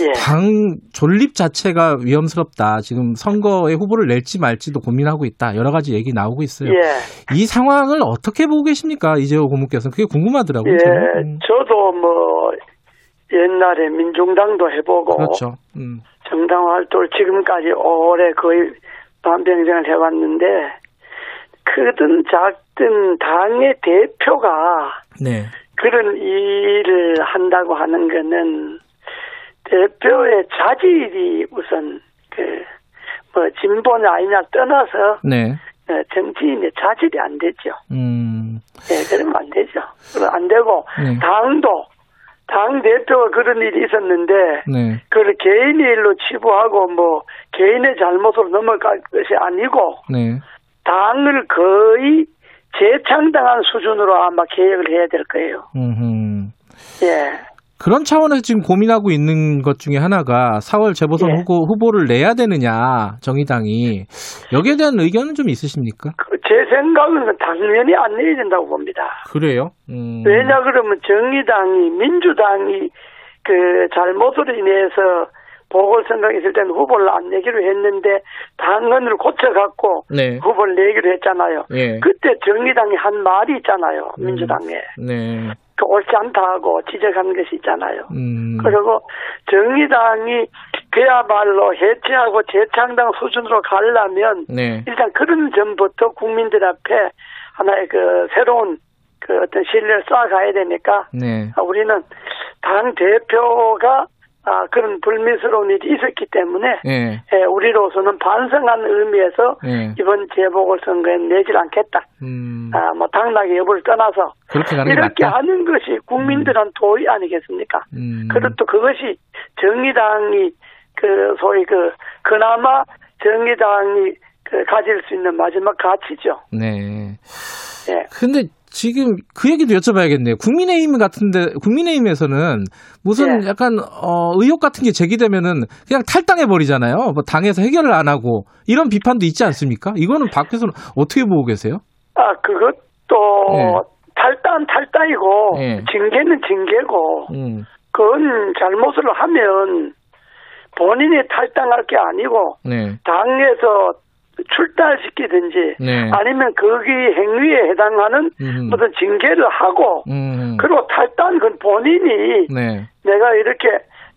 예. 당 존립 자체가 위험스럽다. 지금 선거에 후보를 낼지 말지도 고민하고 있다. 여러 가지 얘기 나오고 있어요. 예. 이 상황을 어떻게 보고 계십니까? 이재호 고문께서는 그게 궁금하더라고요. 저는. 예. 음, 저도 뭐, 옛날에 민중당도 해보고. 그렇죠. 음, 정당 활동을 지금까지 오래 거의 반병생을 해왔는데 크든 작든 당의 대표가 네. 그런 일을 한다고 하는 거는 대표의 자질이 우선 그 뭐 진보냐 아니냐 떠나서 네. 어, 정치인의 자질이 안 되죠. 음. 네, 그러면 안 되죠. 그럼 안 되고 네. 당도 당 대표가 그런 일이 있었는데 네. 그걸 개인의 일로 치부하고 뭐 개인의 잘못으로 넘어갈 것이 아니고 네. 당을 거의 재창당한 수준으로 아마 개혁을 해야 될 거예요. 음. 예. 그런 차원에서 지금 고민하고 있는 것 중에 하나가 4월 재보선 예. 후보, 후보를 내야 되느냐, 정의당이. 여기에 대한 의견은 좀 있으십니까? 그제 생각은 당연히 안 내야 된다고 봅니다. 그래요? 음. 왜냐 그러면 정의당이 민주당이 그 잘못으로 인해서 보궐선거 있을 때는 후보를 안 내기로 했는데 당헌을 고쳐갖고 네. 후보를 내기로 했잖아요. 예. 그때 정의당이 한 말이 있잖아요. 음. 민주당에. 네. 그 옳지 않다고 지적한 것이 있잖아요. 음. 그리고 정의당이 그야말로 해체하고 재창당 수준으로 가려면 네. 일단 그런 점부터 국민들 앞에 하나의 그 새로운 그 어떤 신뢰를 쌓아가야 되니까 네. 아, 우리는 당 대표가 아, 그런 불미스러운 일이 있었기 때문에 예. 예, 우리로서는 반성하는 의미에서 예. 이번 재보궐선거에 내질 않겠다. 음. 아, 뭐 당락의 여부를 떠나서 이렇게. 하는 것이 국민들한 도의 아니겠습니까? 음. 또 그것이 정의당이 그 소위 그 그나마 정의당이 그 가질 수 있는 마지막 가치죠. 네. 예. 근데 지금 그 얘기도 여쭤봐야겠네요. 국민의힘 같은데 국민의힘에서는 무슨 예. 약간 어 의혹 같은 게 제기되면은 그냥 탈당해 버리잖아요. 뭐 당에서 해결을 안 하고 이런 비판도 있지 않습니까? 이거는 밖에서는 어떻게 보고 계세요? 아 그것도 예. 탈당 탈당이고 예. 징계는 징계고 음. 그건 잘못을 하면 본인이 탈당할 게 아니고 네. 당에서 출달시키든지 네. 아니면 거기 행위에 해당하는 음. 어떤 징계를 하고 음. 그리고 탈당 그건 본인이 네. 내가 이렇게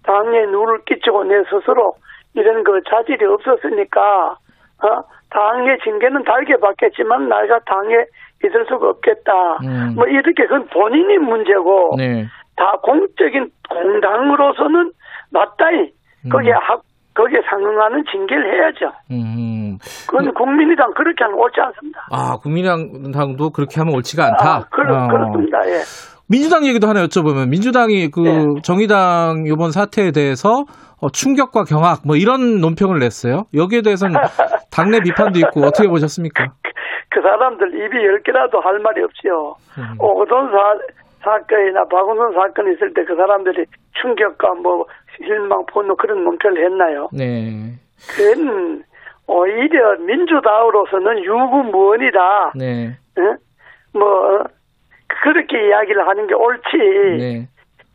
당에 누를 끼치고 내 스스로 이런 그 자질이 없었으니까 어 당의 징계는 달게 받겠지만 내가 당에 있을 수가 없겠다. 음. 뭐 이렇게 그건 본인이 문제고 네. 다 공적인 공당으로서는 맞다이 거기에 음. 하, 거기에 상응하는 징계를 해야죠. 음. 그건 국민의당 그렇게 하면 옳지 않습니다. 아, 국민의당도 그렇게 하면 옳지가 않다. 아, 그렇, 어. 그렇습니다. 예. 민주당 얘기도 하나 여쭤보면 민주당이 그 네. 정의당 이번 사태에 대해서 어, 충격과 경악 뭐 이런 논평을 냈어요. 여기에 대해서는 *laughs* 당내 비판도 있고 어떻게 보셨습니까? 그 사람들 입이 열 개라도 할 말이 없지요. 음. 오거돈 사, 사건이나 박원순 사건 있을 때 그 사람들이 충격과 뭐 실망, 분노 그런 논평을 했나요? 네. 그건 오히려 민주당으로서는 유구무원이다. 네. 응? 뭐 그렇게 이야기를 하는 게 옳지. 네.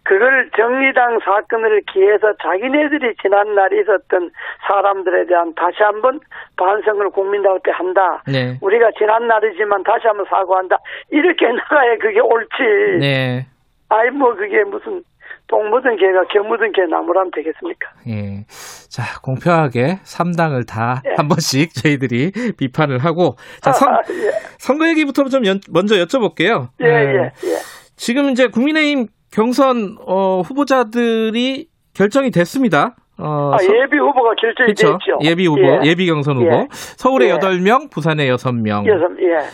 그걸 정의당 사건을 기해서 자기네들이 지난날 있었던 사람들에 대한 다시 한번 반성을 국민당 때 한다. 네. 우리가 지난 날이지만 다시 한번 사과한다. 이렇게 *laughs* 나가야 그게 옳지. 네. 아이 뭐 그게 무슨 똥 묻은 개가 겨 묻은 개 나무라면 되겠습니까? 예. 자, 공평하게 3당을 다한 예. 번씩 저희들이 비판을 하고 자, 선, 아, *laughs* 예. 선거 얘기부터 좀 연- 먼저 여쭤볼게요. 예, 네. 예, 예. 지금 이제 국민의힘 경선 어, 후보자들이 결정이 됐습니다. 어, 아, 서- 예비 후보가 결정이 그렇죠. 됐죠. 예비 후보, 예. 예. 비 경선 후보. 예. 서울에 예. 여덟 명 부산에 여섯 명 여섯, 예.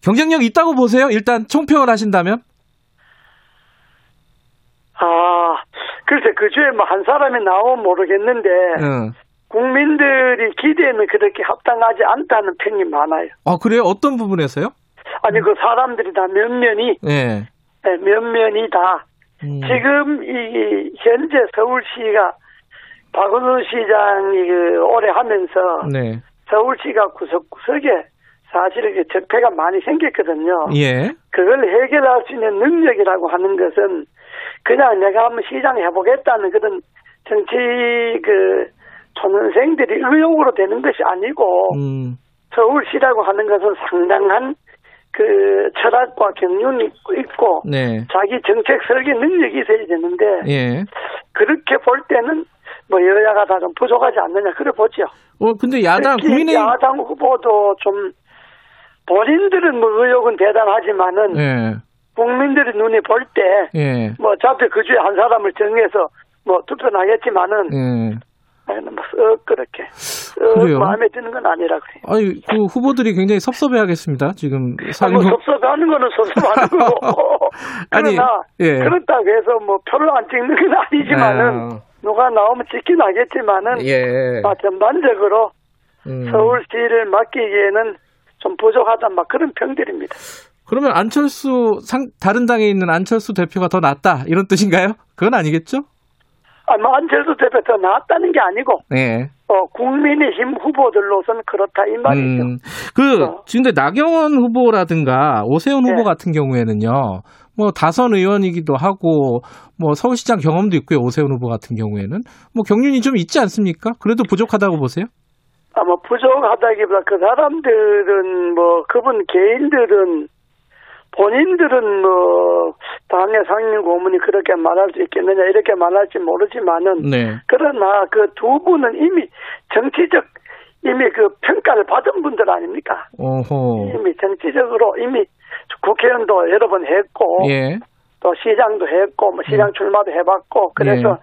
경쟁력 있다고 보세요? 일단 총평을 하신다면? 아, 글쎄, 그 중에 뭐 한 사람이 나오면 모르겠는데, 응. 국민들이 기대에는 그렇게 합당하지 않다는 평이 많아요. 아, 그래요? 어떤 부분에서요? 아니, 그 사람들이 다 면면이, 예. 예, 면면이 다, 음. 지금 이, 현재 서울시가 박원순 시장이 그 오래 하면서, 네. 서울시가 구석구석에 사실 그 적폐가 많이 생겼거든요. 예. 그걸 해결할 수 있는 능력이라고 하는 것은 그냥 내가 한번 시장 해보겠다는 그런 정치 그 초년생들이 의욕으로 되는 것이 아니고 음. 서울시라고 하는 것은 상당한 그 철학과 경륜이 있고 네. 자기 정책 설계 능력이 있어야 되는데 예. 그렇게 볼 때는 뭐 여야가 다 좀 부족하지 않느냐 그래 보죠. 어, 근데 야당, 특히 국민의힘. 야당 후보도 좀 본인들은 뭐 의욕은 대단하지만은 예, 국민들이 눈이 볼때 예, 뭐 어차피 그 중에 한 사람을 정해서 뭐 투표 나겠지만은 예. 뭐썩 그렇게 썩 그래요? 마음에 드는 건 아니라 그래요. 아니, 그 후보들이 굉장히 섭섭해하겠습니다. 지금 아, 상임 뭐 후- 섭섭하는 거는 섭섭하는 거고 *laughs* 아니, 그러나 예. 그렇다고 해서 뭐 표를 안 찍는 건 아니지만은 아, 누가 나오면 찍긴 하겠지만은 예. 아, 전반적으로 음. 서울시를 맡기기에는 좀 부족하다 막 그런 평들입니다. 그러면 안철수 상 다른 당에 있는 안철수 대표가 더 낫다 이런 뜻인가요? 그건 아니겠죠? 아, 뭐 안철수 대표 더 나았다는 게 아니고 네. 어, 국민의힘 후보들로서는 그렇다 이 말이죠. 음, 그 어. 근데 나경원 후보라든가 오세훈 후보 네. 같은 경우에는요. 뭐 다선 의원이기도 하고 뭐 서울시장 경험도 있고요. 오세훈 후보 같은 경우에는 뭐 경륜이 좀 있지 않습니까? 그래도 부족하다고 보세요? 아마 부족하다기보다 그 사람들은 뭐 그분 개인들은 본인들은 뭐 당의 상임 고문이 그렇게 말할 수 있겠느냐 이렇게 말할지 모르지만은 네. 그러나 그 두 분은 이미 정치적 이미 그 평가를 받은 분들 아닙니까? 어허. 이미 정치적으로 이미 국회의원도 여러 번 했고 예. 또 시장도 했고 뭐 시장 출마도 해봤고 그래서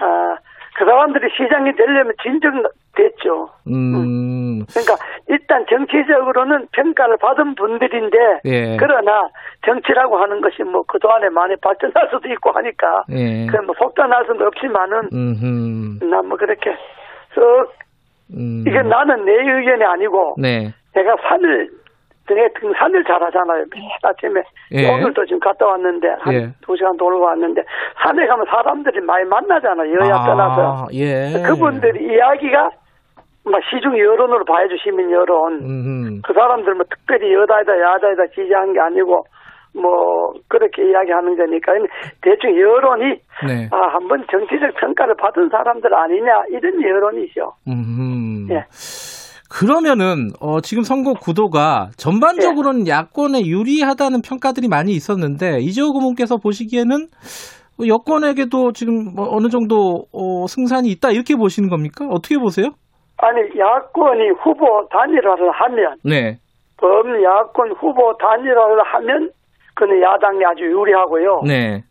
예. 아, 그 사람들이 시장이 되려면 진정 됐죠. 음. 그러니까 일단 정치적으로는 평가를 받은 분들인데 예. 그러나 정치라고 하는 것이 뭐 그동안에 많이 발전할 수도 있고 하니까 예. 그뭐 속단할 수는 없지만은 음흠. 난뭐 그렇게 썩 음. 이게 나는 내 의견이 아니고 네. 내가 산을 등에 등산을 잘 하잖아요. 매일 아침에 예. 오늘도 지금 갔다 왔는데 한 예. 두 시간 돌고 왔는데 산에 가면 사람들이 많이 만나잖아요. 여야 아, 떠나서 예. 그분들이 이야기가 막 시중 여론으로 봐야죠 시민 여론. 음흠. 그 사람들 뭐 특별히 여다이다 야다이다 지지한 게 아니고 뭐 그렇게 이야기하는 거니까 대충 여론이 네. 아 한번 정치적 평가를 받은 사람들 아니냐 이런 여론이죠. 음. 예. 그러면은 어, 지금 선거 구도가 전반적으로는 예. 야권에 유리하다는 평가들이 많이 있었는데 이재호 고문께서 보시기에는 뭐 여권에게도 지금 뭐 어느 정도 어, 승산이 있다 이렇게 보시는 겁니까? 어떻게 보세요? 아니 야권이 후보 단일화를 하면 네. 범야권 후보 단일화를 하면 그는 야당이 아주 유리하고요. 네.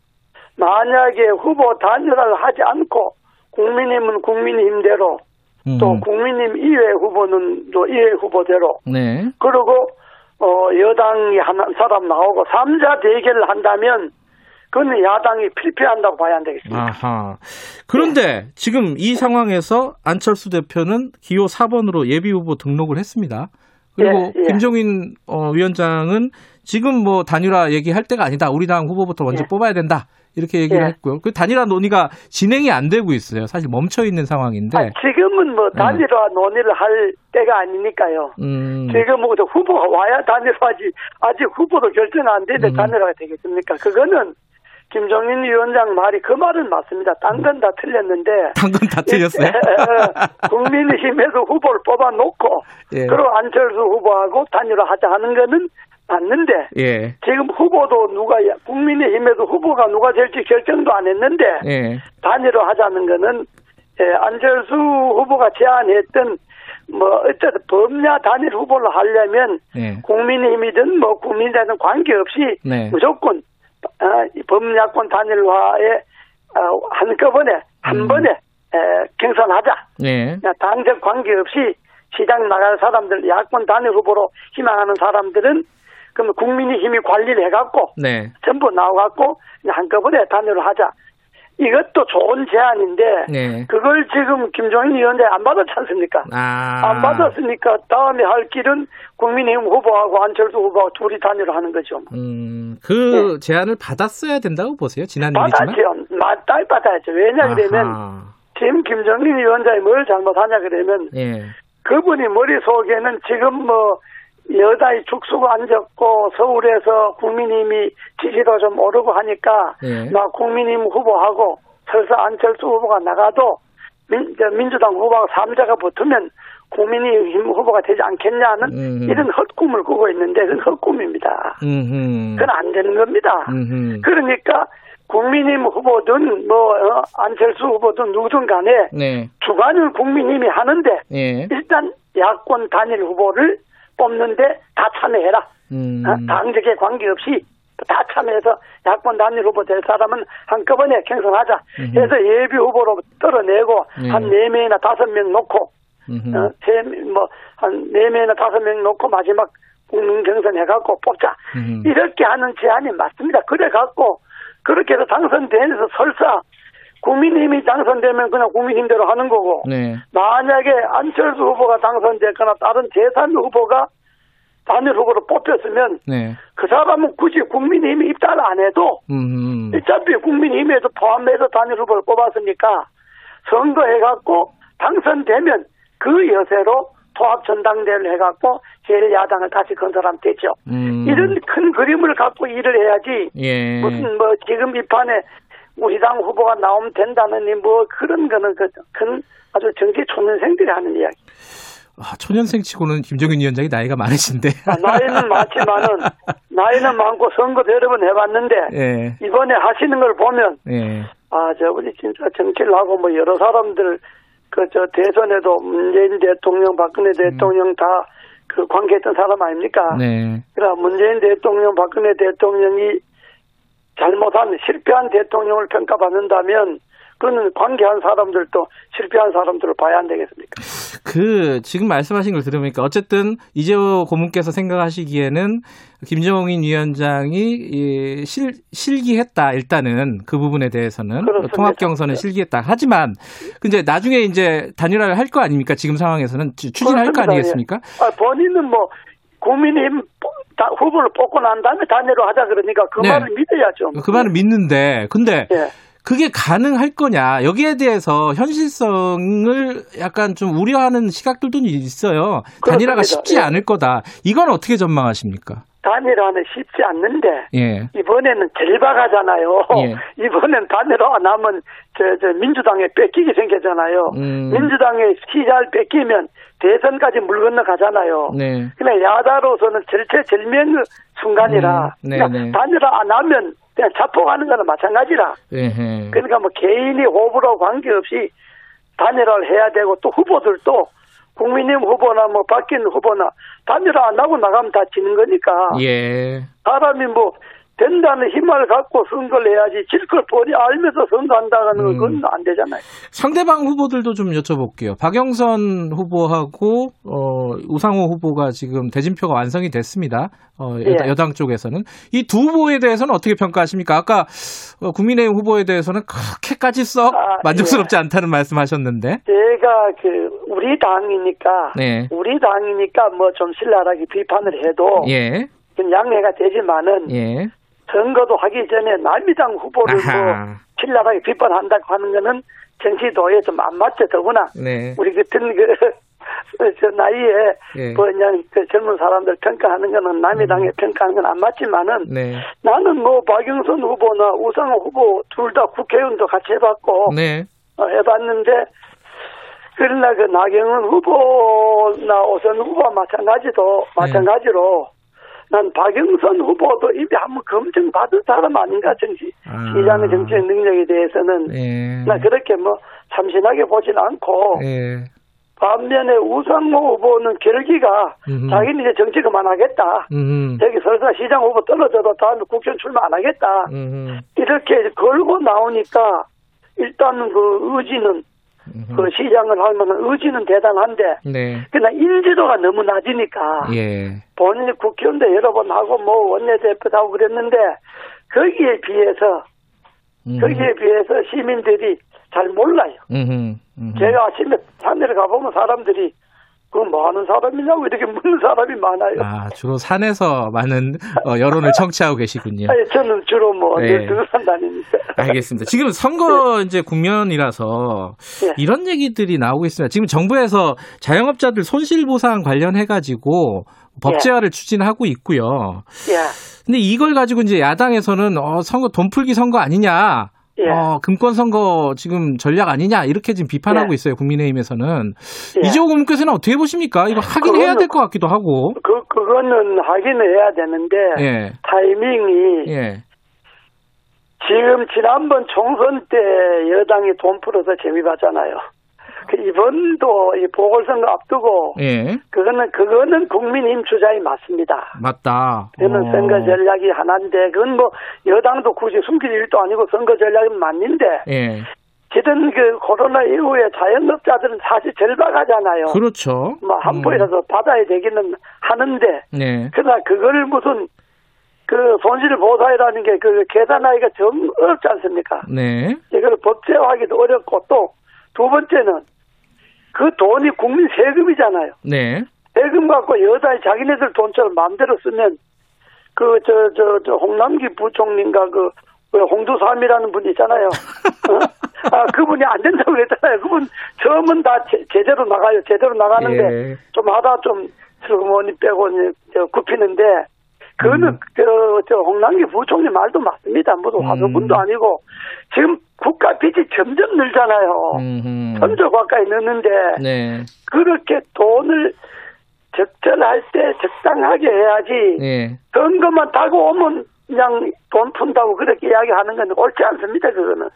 만약에 후보 단일화를 하지 않고 국민의힘은 국민의힘대로 음. 또 국민의힘 이외 후보는 또 이외 후보대로 네. 그리고 어 여당이 한 사람 나오고 삼자 대결을 한다면 그는 야당이 필패한다고 봐야 안 되겠습니까? 아하. 그런데 지금 이 상황에서 안철수 대표는 기호 4번으로 예비 후보 등록을 했습니다. 그리고 예, 예. 김종인 어, 위원장은 지금 뭐 단일화 얘기할 때가 아니다. 우리 당 후보부터 먼저 예. 뽑아야 된다. 이렇게 얘기를 예. 했고요. 그 단일화 논의가 진행이 안 되고 있어요. 사실 멈춰 있는 상황인데. 아니, 지금은 뭐 단일화 논의를 할 때가 아니니까요. 음. 지금은 그 후보가 와야 단일화지 아직 후보도 결정 안 되는데 음. 단일화가 되겠습니까? 그거는 김종인 위원장 말이 그 말은 맞습니다. 딴 건 다 틀렸는데 당근 다 틀렸어요. 국민의힘에서 후보를 뽑아놓고 *laughs* 예. 그리고 안철수 후보하고 단일화하자 하는 거는 맞는데 예. 지금 후보도 누가 국민의힘에도 후보가 누가 될지 결정도 안 했는데 예. 단일화 하자는 거는 예, 안철수 후보가 제안했던 뭐 어쨌든 범야 단일 후보를 하려면 예. 국민의힘이든 뭐 국민이든 관계없이 네. 무조건 어, 이 범야권 단일화에 어, 한꺼번에 한 음. 번에 에, 경선하자. 예. 그냥 당적 관계없이 시장 나갈 사람들 야권 단일 후보로 희망하는 사람들은 그러면 국민의힘이 관리를 해갖고 네. 전부 나와갖고 한꺼번에 단일화 하자. 이것도 좋은 제안인데 네. 그걸 지금 김종인 위원장 안 받았지 않습니까? 아. 안 받았으니까 다음에 할 길은 국민의힘 후보하고 안철수 후보하고 둘이 단일화 하는 거죠. 음, 그 제안을 받았어야 된다고 보세요. 지난 일이지만. 받았죠. 맞다 받아야죠. 왜냐 그러면 아하. 지금 김정인 위원장이 뭘 잘못하냐 그러면 예. 그분이 머릿속에는 지금 뭐 여당이 죽수고 앉았고 서울에서 국민의힘이 지지도 좀 오르고 하니까 예. 막 국민의힘 후보하고 설사 안철수 후보가 나가도 민, 저 민주당 후보가 3자가 붙으면 국민의힘 후보가 되지 않겠냐는 음. 이런 헛꿈을 꾸고 있는데 그건 헛꿈입니다. 음흠. 그건 안 되는 겁니다. 음흠. 그러니까 국민의힘 후보든 뭐 어, 안철수 후보든 누구든 간에 네. 주관을 국민의힘이 하는데 예. 일단 야권 단일 후보를 뽑는데 다 참여해라. 음. 어, 당적에 관계없이 다 참여해서 야권 단일 후보 될 사람은 한꺼번에 경선하자. 음흠. 해서 예비 후보로 떨어내고 예. 한 네명이나 다섯 명 놓고 음흠. 어, 세, 뭐, 한 네명이나 다섯 명 놓고 마지막 국민 경선 해갖고 뽑자. 음흠. 이렇게 하는 제안이 맞습니다. 그래갖고, 그렇게 해서 당선돼서 설사, 국민힘이 당선되면 그냥 국민힘대로 하는 거고, 네. 만약에 안철수 후보가 당선됐거나 다른 제3 후보가 단일 후보로 뽑혔으면, 네. 그 사람은 굳이 국민힘이 입달 안 해도, 음. 어차피 국민힘에도 포함해서 단일 후보를 뽑았으니까 선거해갖고 당선되면 그 여세로 통합 전당대회를 해갖고 제일 야당을 다시 건설하면 되죠. 음. 이런 큰 그림을 갖고 일을 해야지 예. 무슨 뭐 지금 이 판에 우리 당 후보가 나오면 된다느니 뭐 그런 거는 그 큰 아주 정치 초년생들이 하는 이야기. 아, 초년생 치고는 김정인 위원장이 나이가 많으신데. 아, 나이는 많지만은 *laughs* 나이는 많고 선거도 여러 번 해봤는데 예. 이번에 하시는 걸 보면 예. 아, 저, 우리 진짜 정치를 하고 뭐 여러 사람들, 그, 저, 대선에도 문재인 대통령, 박근혜 대통령 다그 관계했던 사람 아닙니까? 네. 그러나 문재인 대통령, 박근혜 대통령이 잘못한, 실패한 대통령을 평가받는다면 그거는 관계한 사람들도 실패한 사람들을 봐야 안 되겠습니까? 그 지금 말씀하신 걸 들으니까 어쨌든 이재호 고문께서 생각하시기에는 김정인 위원장이 이, 실 실기했다 일단은 그 부분에 대해서는 그렇습니다. 통합 경선은 실기했다 하지만 근데 나중에 이제 단일화를 할 거 아닙니까 지금 상황에서는 추- 추진할 거 그렇습니다. 아니겠습니까? 예. 아, 본인은 뭐, 국민의힘 뽑- 다- 후보를 뽑고 난 다음에 단일화 하자 그러니까 그 네. 말을 믿어야죠. 그 말은 믿는데 근데 예. 그게 가능할 거냐 여기에 대해서 현실성을 약간 좀 우려하는 시각들도 있어요. 단일화가 그렇습니다. 쉽지 예. 않을 거다. 이건 어떻게 전망하십니까? 단일화는 쉽지 않는데 예. 이번에는 절박하잖아요. 예. *laughs* 이번엔 단일화 안 하면 저, 저 민주당에 뺏기게 생겼잖아요. 음. 민주당에 시잘 뺏기면 대선까지 물 건너 가잖아요. 네. 그냥 야다로서는 절체절명의 순간이라 음, 네, 그냥 네. 단일화 안 하면 그냥 자폭하는 거는 마찬가지라. 예. 그러니까 뭐 개인이 호불호 관계없이 단일화를 해야 되고 또 후보들도 국민의힘 후보나 뭐 바뀐 후보나 단일화 안 하고 나가면 다 지는 거니까 예. 사람이 뭐 된다는 힘을 갖고 선거를 해야지 질 걸 뻔히 알면서 선거한다는 음. 건 안 되잖아요. 상대방 후보들도 좀 여쭤볼게요. 박영선 후보하고 어, 우상호 후보가 지금 대진표가 완성이 됐습니다. 어, 여당, 예. 여당 쪽에서는 이 두 후보에 대해서는 어떻게 평가하십니까? 아까 어, 국민의힘 후보에 대해서는 그렇게까지 썩 아, 만족스럽지 않다는 말씀하셨는데. 제가 그 우리 당이니까 네. 우리 당이니까 뭐 좀 신랄하게 비판을 해도 예. 좀 양해가 되지만은 예. 선거도 하기 전에 남미당 후보를 뭐. 신랄하게 비판한다고 하는 거는 정치도에 좀 안 맞죠. 더구나 네. 우리 같은 그, *laughs* 저 나이에, 예. 뭐, 그냥 그 젊은 사람들 평가하는 거는 남의 당에 평가하는 건 안 맞지만은 네. 나는 뭐 박영선 후보나 우상호 후보 둘 다 국회의원도 같이 해봤고, 네. 어, 해봤는데, 그러나 그 나경원 후보나 오선 후보와 마찬가지도, 네. 마찬가지로 난 박영선 후보도 이미 한번 검증받은 사람 아닌가, 정치, 아. 시장의 정치의 능력에 대해서는. 예. 나 그렇게 뭐 참신하게 보진 않고, 예. 반면에 우상호 후보는 결기가 음흠. 자기는 이제 정치 그만하겠다. 음. 여기 설사 시장 후보 떨어져도 다음에 국회의원 출마 안 하겠다. 음. 이렇게 걸고 나오니까 일단 그 의지는 그 시장을 할 만한 의지는 대단한데 네. 그러나 인지도가 너무 낮으니까 예. 본인이 국회의원도 여러 번 하고 뭐 원내대표도 하고 그랬는데 거기에 비해서 음. 거기에 비해서 시민들이 잘 몰라요. 음흠. 음흠. 제가 아침에 산에를 가보면 사람들이 그뭐 하는 사람이냐고 이렇게 묻는 사람이 많아요. 아, 주로 산에서 많은 어, 여론을 청취하고 계시군요. 아니, 저는 주로 뭐, 네. 늘 등산 다니니까. 알겠습니다. *laughs* 지금 선거 이제 국면이라서 네. 이런 얘기들이 나오고 있습니다. 지금 정부에서 자영업자들 손실보상 관련해가지고 법제화를 추진하고 있고요. 예. 근데 이걸 가지고 이제 야당에서는 어, 선거 돈 풀기 선거 아니냐. 예. 어, 금권 선거 지금 전략 아니냐 이렇게 지금 비판하고 예. 있어요 국민의힘에서는 예. 이재호 고문께서는 어떻게 보십니까? 이거 하긴 해야 그거는- 될것 같기도 하고. 그, 그거는 하기는 해야 되는데, 예, 타이밍이, 예. 지금 지난번 총선 때 여당이 돈 풀어서 재미 봤잖아요. 그 이번도 이 보궐선거 앞두고 예. 그거는 그거는 국민힘 주장이 맞습니다. 맞다. 저는 어. 선거 전략이 하나인데 그건 뭐 여당도 굳이 숨길 일도 아니고 선거 전략은 맞는데 예. 지금 그 코로나 이후에 자영업자들은 사실 절박하잖아요. 그렇죠. 뭐 한 포이라도 받아야 되기는 하는데 네. 그러나 그걸 무슨 그 손실 보상이라는 게 그 계산하기가 정 어렵지 않습니까? 네. 이걸 법제화하기도 어렵고 또 두 번째는 그 돈이 국민 세금이잖아요. 네. 세금 갖고 여당이 자기네들 돈처럼 마음대로 쓰면 그 저 저 저 홍남기 부총리인가 그, 그 홍두삼이라는 분이 있잖아요. *laughs* 어? 아 그분이 안 된다고 그랬잖아요. 그분 처음은 다 제, 제대로 나가요. 제대로 나가는데 예. 좀 하다 좀 슬그머니 빼고 이제 저 굽히는데 그거는 음. 저, 저 홍남기 부총리 말도 맞습니다. 무슨 화두분도 음. 아니고 지금 국가 빚이 점점 늘잖아요. 음흠. 천조 가까이 늘는데 네. 그렇게 돈을 적절할 때 적당하게 해야지 네. 선거만 타고 오면 그냥 돈 푼다고 그렇게 이야기하는 건 옳지 않습니다. 그거는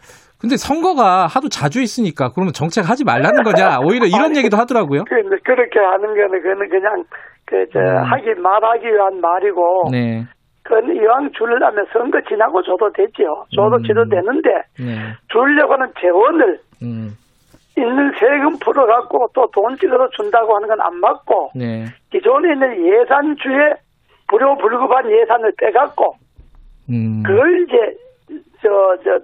근데 선거가 하도 자주 있으니까 그러면 정책 하지 말라는 거냐? 오히려 이런 아니, 얘기도 하더라고요. 그, 그렇게 하는 거는 그는 그냥 그저 음. 하기 말하기 위한 말이고 네. 그건 이왕 주려면 선거 지나고 줘도 되죠. 줘도 음. 줘도 되는데 네. 주려고 하는 재원을 음. 있는 세금 풀어갖고 또 돈 찍어서 준다고 하는 건 안 맞고 네. 기존에 있는 예산주에 불효불급한 예산을 빼갖고 음. 그걸 이제 저 저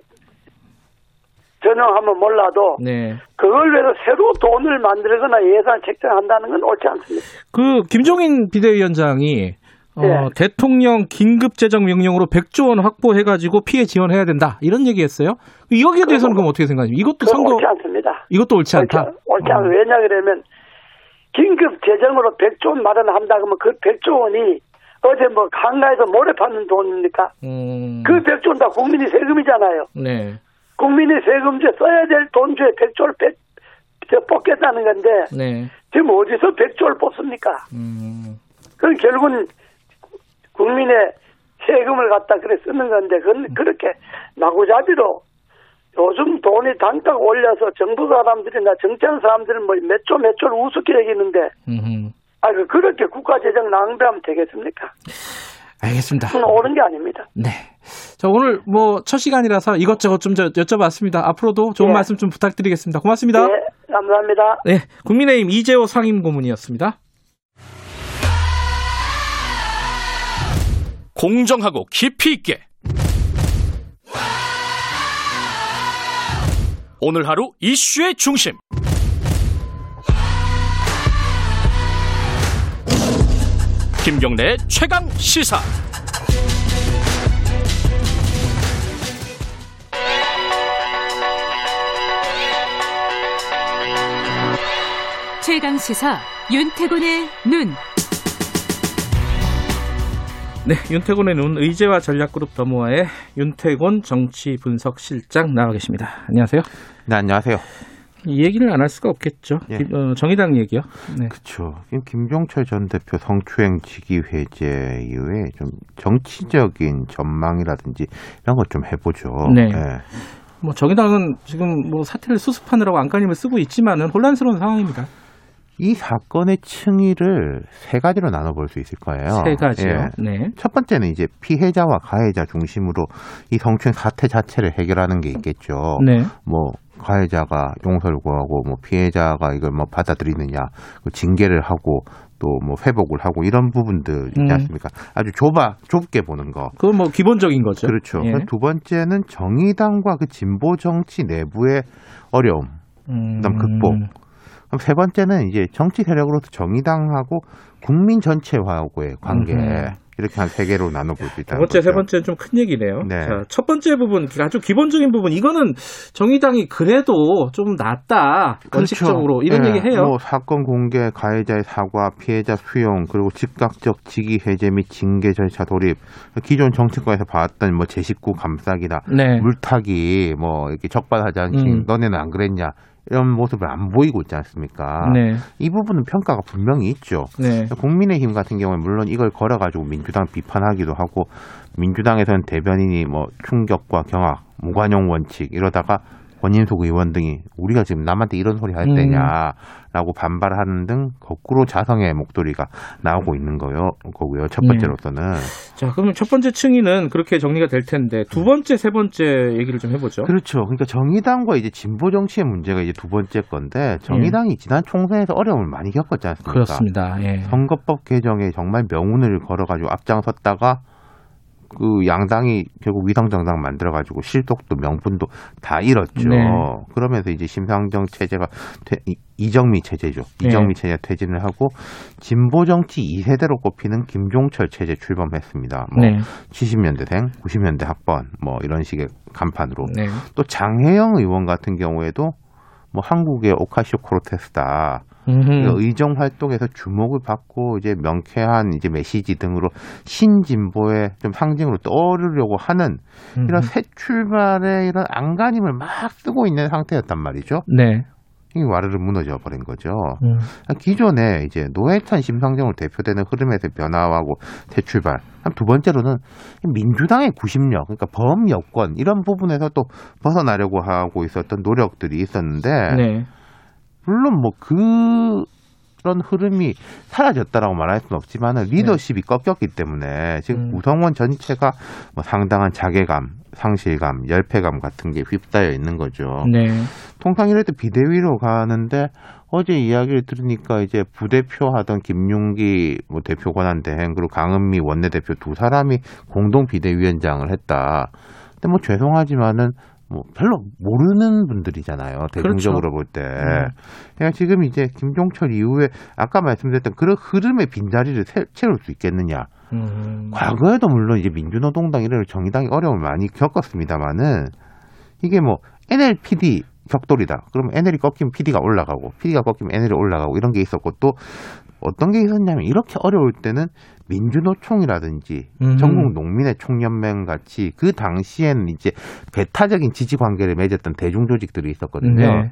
전용하면 몰라도 네. 그걸 외로 새로 돈을 만들거나 예산 책정한다는 건 옳지 않습니다. 그 김종인 비대위원장이 어, 네. 대통령 긴급 재정 명령으로 100조 원 확보해 가지고 피해 지원해야 된다. 이런 얘기했어요. 여기에 대해서는 그럼 어떻게 생각하십니까? 이것도 선거 옳지 않습니다. 이것도 옳지 않다. 옳지, 옳지 않 어. 왜냐 그러면 긴급 재정으로 100조 원 마련한다 그러면 그 100조 원이 어제 뭐 한가에서 모래 파는 돈입니까? 음. 그 100조 원 다 국민의 세금이잖아요. 네. 국민의 세금제 써야 될돈 중에 100조를 뺏, 저 뽑겠다는 건데 네. 지금 어디서 100조를 뽑습니까? 음. 그건 결국은 국민의 세금을 갖다 그래 쓰는 건데 그건 그렇게 마구잡이로 요즘 돈이 단가가 올려서 정부 사람들이나 정치하는 사람들은 뭐 몇조 몇 조를 우습게 여기는데. 아그 그렇게 국가 재정 낭비하면 되겠습니까? 알겠습니다. 그건 옳은 게 아닙니다. 네. 자, 오늘 뭐 첫 시간이라서 이것저것 좀 저- 여쭤봤습니다. 앞으로도 좋은 예. 말씀 좀 부탁드리겠습니다. 고맙습니다. 네, 감사합니다. 네, 국민의힘 이재호 상임고문이었습니다. 공정하고 깊이 있게 오늘 하루 이슈의 중심 김경래의 최강 시사 최강 시사 윤태곤의 눈. 네, 윤태곤의 눈 의제와 전략그룹 더모아의 윤태곤 정치 분석 실장 나와 계십니다. 안녕하세요. 네, 안녕하세요. 이 얘기를 안 할 수가 없겠죠. 예. 김- 어, 정의당 얘기요. 네. 그렇죠. 지금 김종철 전 대표 성추행 직위 해제 이후에 좀 정치적인 전망이라든지 이런 것좀 해보죠. 네. 예. 뭐 정의당은 지금 뭐 사태를 수습하느라고 안간힘을 쓰고 있지만은 혼란스러운 상황입니다. 이 사건의 층위를 세 가지로 나눠볼 수 있을 거예요. 세 가지요. 예. 네. 첫 번째는 이제 피해자와 가해자 중심으로 이 성추행 사태 자체를 해결하는 게 있겠죠. 네. 뭐 가해자가 용서를 구하고 뭐 피해자가 이걸 뭐 받아들이느냐, 그 징계를 하고 또 뭐 회복을 하고 이런 부분들 있지 음. 않습니까? 아주 좁아 좁게 보는 거. 그건 뭐 기본적인 거죠. 그렇죠. 예. 두 번째는 정의당과 그 진보 정치 내부의 어려움, 음. 그다음 극복. 그럼 세 번째는 이제 정치 세력으로서 정의당하고 국민 전체와의 관계 음흠. 이렇게 한 세 개로 나눠볼 수두 있다는 번째, 거죠. 세 번째는 좀 큰 얘기네요. 네. 자, 첫 번째 부분, 아주 기본적인 부분, 이거는 정의당이 그래도 좀 낫다. 원칙적으로 이런 예, 얘기 해요. 뭐 사건 공개, 가해자의 사과, 피해자 수용, 그리고 즉각적 직위 해제 및 징계 절차 돌입. 기존 정치권에서 봐왔던 뭐 제 식구 감싸기나 네. 물타기, 뭐 이렇게 적발하지 않기, 음. 너네는 안 그랬냐. 이런 모습을 안 보이고 있지 않습니까? 네. 이 부분은 평가가 분명히 있죠. 네. 국민의힘 같은 경우에 물론 이걸 걸어가지고 민주당 비판하기도 하고 민주당에서는 대변인이 뭐 충격과 경악, 무관용 원칙 이러다가 권인숙 의원 등이 우리가 지금 남한테 이런 소리 할 음. 때냐라고 반발하는 등 거꾸로 자성의 목소리가 나오고 있는 거요, 거고요. 첫 네. 번째로서는 자, 그러면 첫 번째 층위는 그렇게 정리가 될 텐데 두 번째, 세 번째 얘기를 좀 해보죠. 그렇죠. 그러니까 정의당과 이제 진보 정치의 문제가 이제 두 번째 건데 정의당이 지난 총선에서 어려움을 많이 겪었지 않습니까? 예. 그렇습니다. 예. 선거법 개정에 정말 명운을 걸어가지고 앞장섰다가 그 양당이 결국 위성정당 만들어가지고 실속도 명분도 다 잃었죠. 네. 그러면서 이제 심상정 체제가 퇴- 이- 이정미 체제죠. 네. 이정미 체제 퇴진을 하고 진보 정치 2세대로 꼽히는 김종철 체제 출범했습니다. 뭐 네. 70년대생, 90년대 학번 뭐 이런 식의 간판으로 네. 또 장혜영 의원 같은 경우에도 뭐 한국의 오카시오 코르테스다. 그 의정 활동에서 주목을 받고 이제 명쾌한 이제 메시지 등으로 신진보의 좀 상징으로 떠오르려고 하는 이런 음흠. 새 출발의 이런 안간힘을 막 쓰고 있는 상태였단 말이죠. 네. 이게 와르르 무너져 버린 거죠. 음. 기존에 이제 노회찬 심상정으로 대표되는 흐름에서 변화하고 새 출발. 그럼 두 번째로는 민주당의 구심력, 그러니까 범여권 이런 부분에서 또 벗어나려고 하고 있었던 노력들이 있었는데 네. 물론 뭐 그런 흐름이 사라졌다라고 말할 수는 없지만 리더십이 꺾였기 때문에 지금 음. 구성원 전체가 뭐 상당한 자괴감, 상실감, 열패감 같은 게 휩싸여 있는 거죠. 네. 통상 이럴 때 비대위로 가는데 어제 이야기를 들으니까 이제 부대표 하던 김용기 뭐 대표 권한 대행 그리고 강은미 원내대표 두 사람이 공동 비대위원장을 했다. 근데 뭐 죄송하지만은 뭐 별로 모르는 분들이잖아요. 대중적으로 볼 때. 그러니까 지금 이제 김종철 이후에 아까 말씀드렸던 그런 흐름의 빈자리를 세- 채울 수 있겠느냐. 음. 과거에도 물론 이제 민주노동당 이런 정의당이 어려움을 많이 겪었습니다만은 이게 뭐 NLPD 격돌이다. 그러면 NL이 꺾이면 PD가 올라가고 PD가 꺾이면 NL이 올라가고 이런 게 있었고 또 어떤 게 있었냐면 이렇게 어려울 때는 민주노총이라든지 음. 전국 농민의 총연맹 같이 그 당시에는 이제 배타적인 지지 관계를 맺었던 대중 조직들이 있었거든요. 네.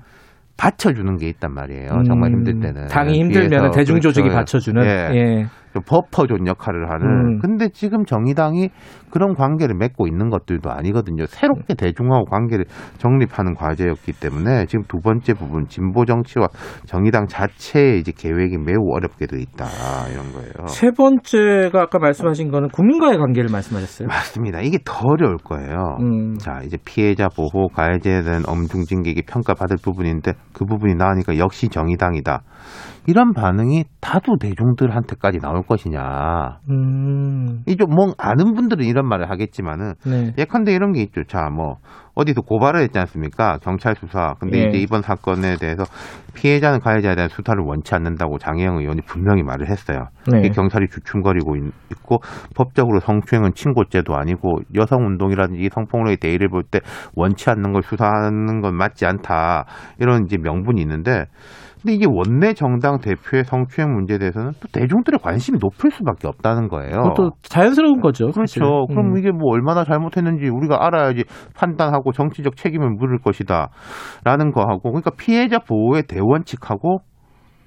받쳐주는 게 있단 말이에요. 정말 음, 힘들 때는 당이 힘들면 대중 조직이 그렇죠. 받쳐주는. 예. 예. 좀 버퍼존 역할을 하는. 음. 근데 지금 정의당이 그런 관계를 맺고 있는 것들도 아니거든요. 새롭게 대중하고 관계를 정립하는 과제였기 때문에 지금 두 번째 부분 진보 정치와 정의당 자체의 이제 계획이 매우 어렵게 돼 있다 이런 거예요. 세 번째가 아까 말씀하신 거는 국민과의 관계를 말씀하셨어요. 맞습니다. 이게 더 어려울 거예요. 음. 자, 이제 피해자 보호, 가해자에 대한 엄중징계가 평가받을 부분인데 그 부분이 나오니까 역시 정의당이다. 이런 반응이 다수 대중들한테까지 나올 것이냐. 음. 이제 뭐 아는 분들은 이런 말을 하겠지만은 네. 예컨대 이런 게 있죠. 자, 뭐 어디서 고발을 했지 않습니까? 경찰 수사. 근데 예. 이제 이번 사건에 대해서 피해자는 가해자에 대한 수사를 원치 않는다고 장혜영 의원이 분명히 말을 했어요. 네. 경찰이 주춤거리고 있- 있고 법적으로 성추행은 친고죄도 아니고 여성 운동이라든지 성폭력의 대의를 볼 때 원치 않는 걸 수사하는 건 맞지 않다. 이런 이제 명분이 있는데 근데 이게 원내 정당 대표의 성추행 문제에 대해서는 또 대중들의 관심이 높을 수밖에 없다는 거예요. 그것도 자연스러운 거죠. 그렇죠. 사실은. 그럼 음. 이게 뭐 얼마나 잘못했는지 우리가 알아야지 판단하고 정치적 책임을 물을 것이다. 라는 거하고, 그러니까 피해자 보호의 대원칙하고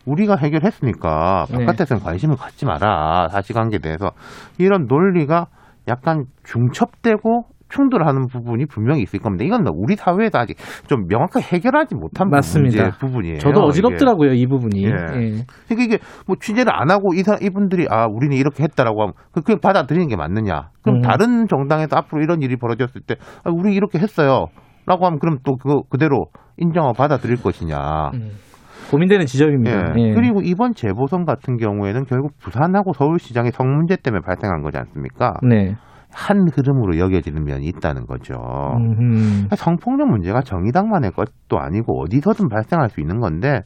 우리가 해결했으니까 네. 바깥에서는 관심을 갖지 마라. 사실관계에 대해서. 이런 논리가 약간 중첩되고 충돌하는 부분이 분명히 있을 겁니다. 이건 우리 사회에서 아직 좀 명확하게 해결하지 못한 맞습니다. 문제 부분이에요. 저도 이게. 어지럽더라고요, 이 부분이. 예. 예. 그러니까 이게 뭐 취재를 안 하고 이 사, 이분들이 아 우리는 이렇게 했다라고 하면 그- 그게 받아들이는 게 맞느냐? 그럼 음. 다른 정당에서 앞으로 이런 일이 벌어졌을 때 아, 우리 이렇게 했어요.라고 하면 그럼 또 그거 그대로 인정하고 받아들일 것이냐? 음. 고민되는 지점입니다. 예. 예. 그리고 이번 재보선 같은 경우에는 결국 부산하고 서울시장의 성 문제 때문에 발생한 거지 않습니까? 네. 한 흐름으로 여겨지는 면이 있다는 거죠. 음. 성폭력 문제가 정의당만의 것도 아니고 어디서든 발생할 수 있는 건데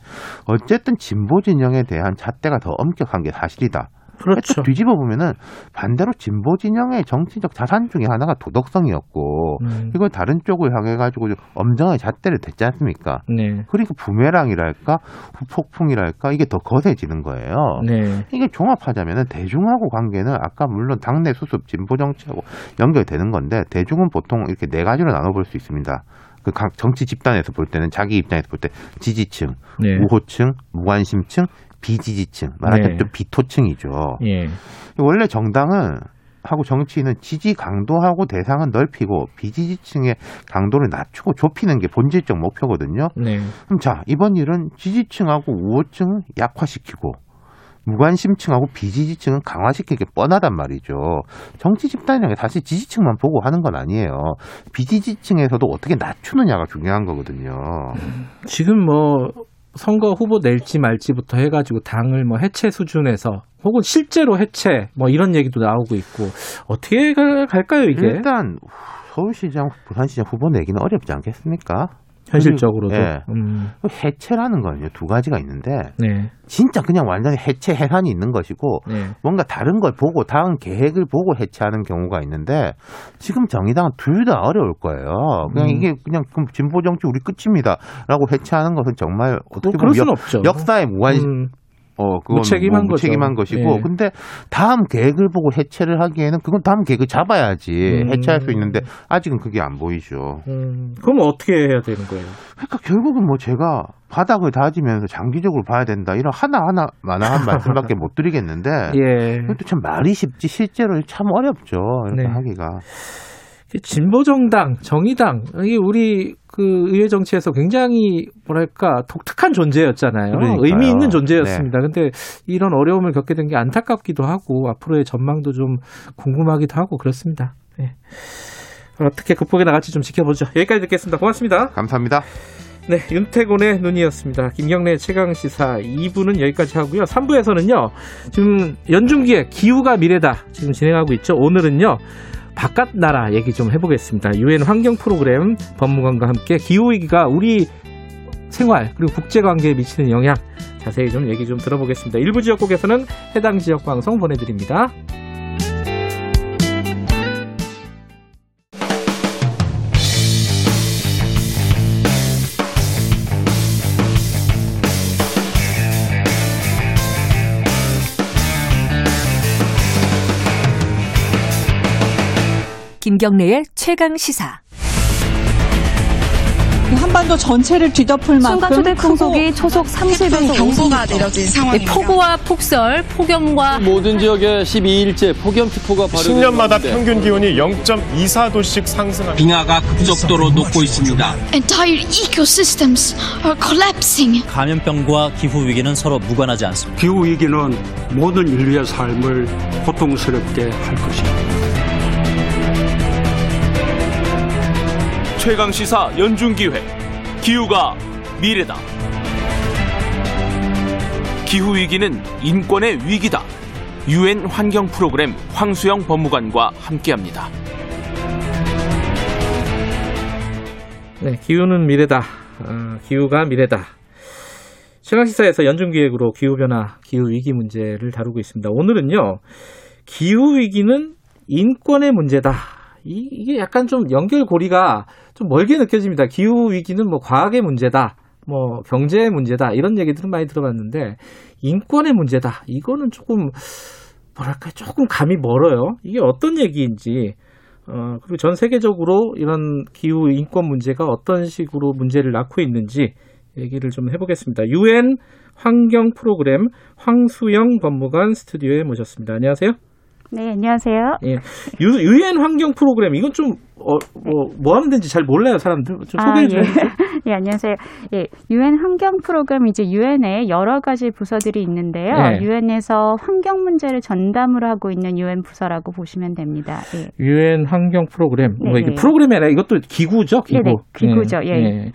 어쨌든 진보 진영에 대한 잣대가 더 엄격한 게 사실이다. 그렇죠. 또 뒤집어 보면은 반대로 진보 진영의 정치적 자산 중에 하나가 도덕성이었고 음. 이걸 다른 쪽을 향해 가지고 엄정하게 잣대를 댔지 않습니까? 네. 그러니까 부메랑이랄까 후폭풍이랄까 이게 더 거세지는 거예요. 네. 이게 종합하자면은 대중하고 관계는 아까 물론 당내 수습 진보 정치하고 연결되는 건데 대중은 보통 이렇게 네 가지로 나눠볼 수 있습니다. 그 각 정치 집단에서 볼 때는 자기 입장에서 볼 때 지지층, 네. 우호층, 무관심층, 비지지층, 말하자면 네. 좀 비토층이죠. 예. 원래 정당은 하고 정치는 지지 강도하고 대상은 넓히고 비지지층의 강도를 낮추고 좁히는 게 본질적 목표거든요. 네. 그럼 자 이번 일은 지지층하고 우호층 약화시키고 무관심층하고 비지지층은 강화시키는 게 뻔하단 말이죠. 정치 집단이라는 게 사실 지지층만 보고 하는 건 아니에요. 비지지층에서도 어떻게 낮추느냐가 중요한 거거든요. 지금 뭐 선거 후보 낼지 말지부터 해가지고 당을 뭐 해체 수준에서 혹은 실제로 해체 뭐 이런 얘기도 나오고 있고 어떻게 가- 갈까요 이게 일단 서울시장, 부산시장 후보 내기는 어렵지 않겠습니까? 현실적으로도 예. 음, 해체라는 거는요 두 가지가 있는데 네, 진짜 그냥 완전히 해체 해산이 있는 것이고 네. 뭔가 다른 걸 보고 다음 계획을 보고 해체하는 경우가 있는데 지금 정의당은 둘 다 어려울 거예요. 그냥 음. 이게 그냥 그럼 진보 정치 우리 끝입니다라고 해체하는 것은 정말 어떻게 보면 역, 없죠. 역사의 무한 음, 어 그건 무책임한 뭐 무책임한 거죠. 것이고 예. 근데 다음 계획을 보고 해체를 하기에는 그건 다음 계획을 잡아야지 음. 해체할 수 있는데 아직은 그게 안 보이죠. 음, 그럼 어떻게 해야 되는 거예요? 그러니까 결국은 뭐 제가 바닥을 다지면서 장기적으로 봐야 된다 이런 하나하나 만화한 *laughs* 말씀밖에 못 드리겠는데 예. 그것도 참 말이 쉽지 실제로 참 어렵죠 이렇게 네. 하기가 진보 정당, 정의당 이게 우리 그 의회 정치에서 굉장히 뭐랄까 독특한 존재였잖아요. 그러니까요. 의미 있는 존재였습니다. 근데 이런 어려움을 겪게 된 게 안타깝기도 하고 앞으로의 전망도 좀 궁금하기도 하고 그렇습니다. 네. 어떻게 극복해 나갈지 좀 지켜보죠. 여기까지 듣겠습니다. 고맙습니다. 감사합니다. 네, 윤태곤의 눈이었습니다. 김경래 최강 시사 2부는 여기까지 하고요. 3부에서는요. 지금 연중기에 기후가 미래다 지금 진행하고 있죠. 오늘은요. 바깥 나라 얘기 좀 해보겠습니다. 유엔 환경 프로그램 법무관과 함께 기후 위기가 우리 생활 그리고 국제 관계에 미치는 영향 자세히 좀 얘기 좀 들어보겠습니다. 일부 지역국에서는 해당 지역 방송 보내드립니다. 김경래의 최강 시사. 한반도 전체를 뒤덮을 만큼 순간초대 풍속이 초속 30에서 경보가 내려진 상황입니다. 폭우와 폭설, 폭염과 모든 지역에 12일째 폭염특보가 발효된 10년마다 가운데 평균 기온이 0.24도씩 상승합니다. 빙하가 급속도로 녹고 있습니다. Entire ecosystems are collapsing. 감염병과 기후 위기는 서로 무관하지 않습니다. 기후 위기는 모든 인류의 삶을 고통스럽게 할 것입니다. 최강 시사 연중 기획 기후가 미래다. 기후 위기는 인권의 위기다. 유엔 환경 프로그램 황수영 법무관과 함께합니다. 네, 기후는 미래다. 아, 기후가 미래다. 최강시사에서 연중기획으로 기후변화, 기후위기 문제를 다루고 있습니다. 오늘은요, 기후위기는 인권의 문제다. 이, 이게 약간 좀 연결고리가 좀 멀게 느껴집니다. 기후 위기는 뭐 과학의 문제다. 뭐 경제의 문제다. 이런 얘기들은 많이 들어봤는데, 인권의 문제다. 이거는 조금, 뭐랄까, 조금 감이 멀어요. 이게 어떤 얘기인지, 어, 그리고 전 세계적으로 이런 기후 인권 문제가 어떤 식으로 문제를 낳고 있는지 얘기를 좀 해보겠습니다. 유엔 환경 프로그램 황수영 법무관 스튜디오에 모셨습니다. 안녕하세요. 네, 안녕하세요. 예. 유, 유엔 환경 프로그램 이건 좀 어, 뭐, 뭐 하는 데인지 잘 몰라요, 사람들. 좀 소개해 주세요. 예. *laughs* 예, 안녕하세요. 예, 유엔 환경 프로그램 이제 유엔에 여러 가지 부서들이 있는데요. 네. 유엔에서 환경 문제를 전담으로 하고 있는 유엔 부서라고 보시면 됩니다. 예. 유엔 환경 프로그램. 뭐 이게 네네. 프로그램이 아니라 이것도 기구죠, 기구. 네네, 기구죠. 예. 예. 예.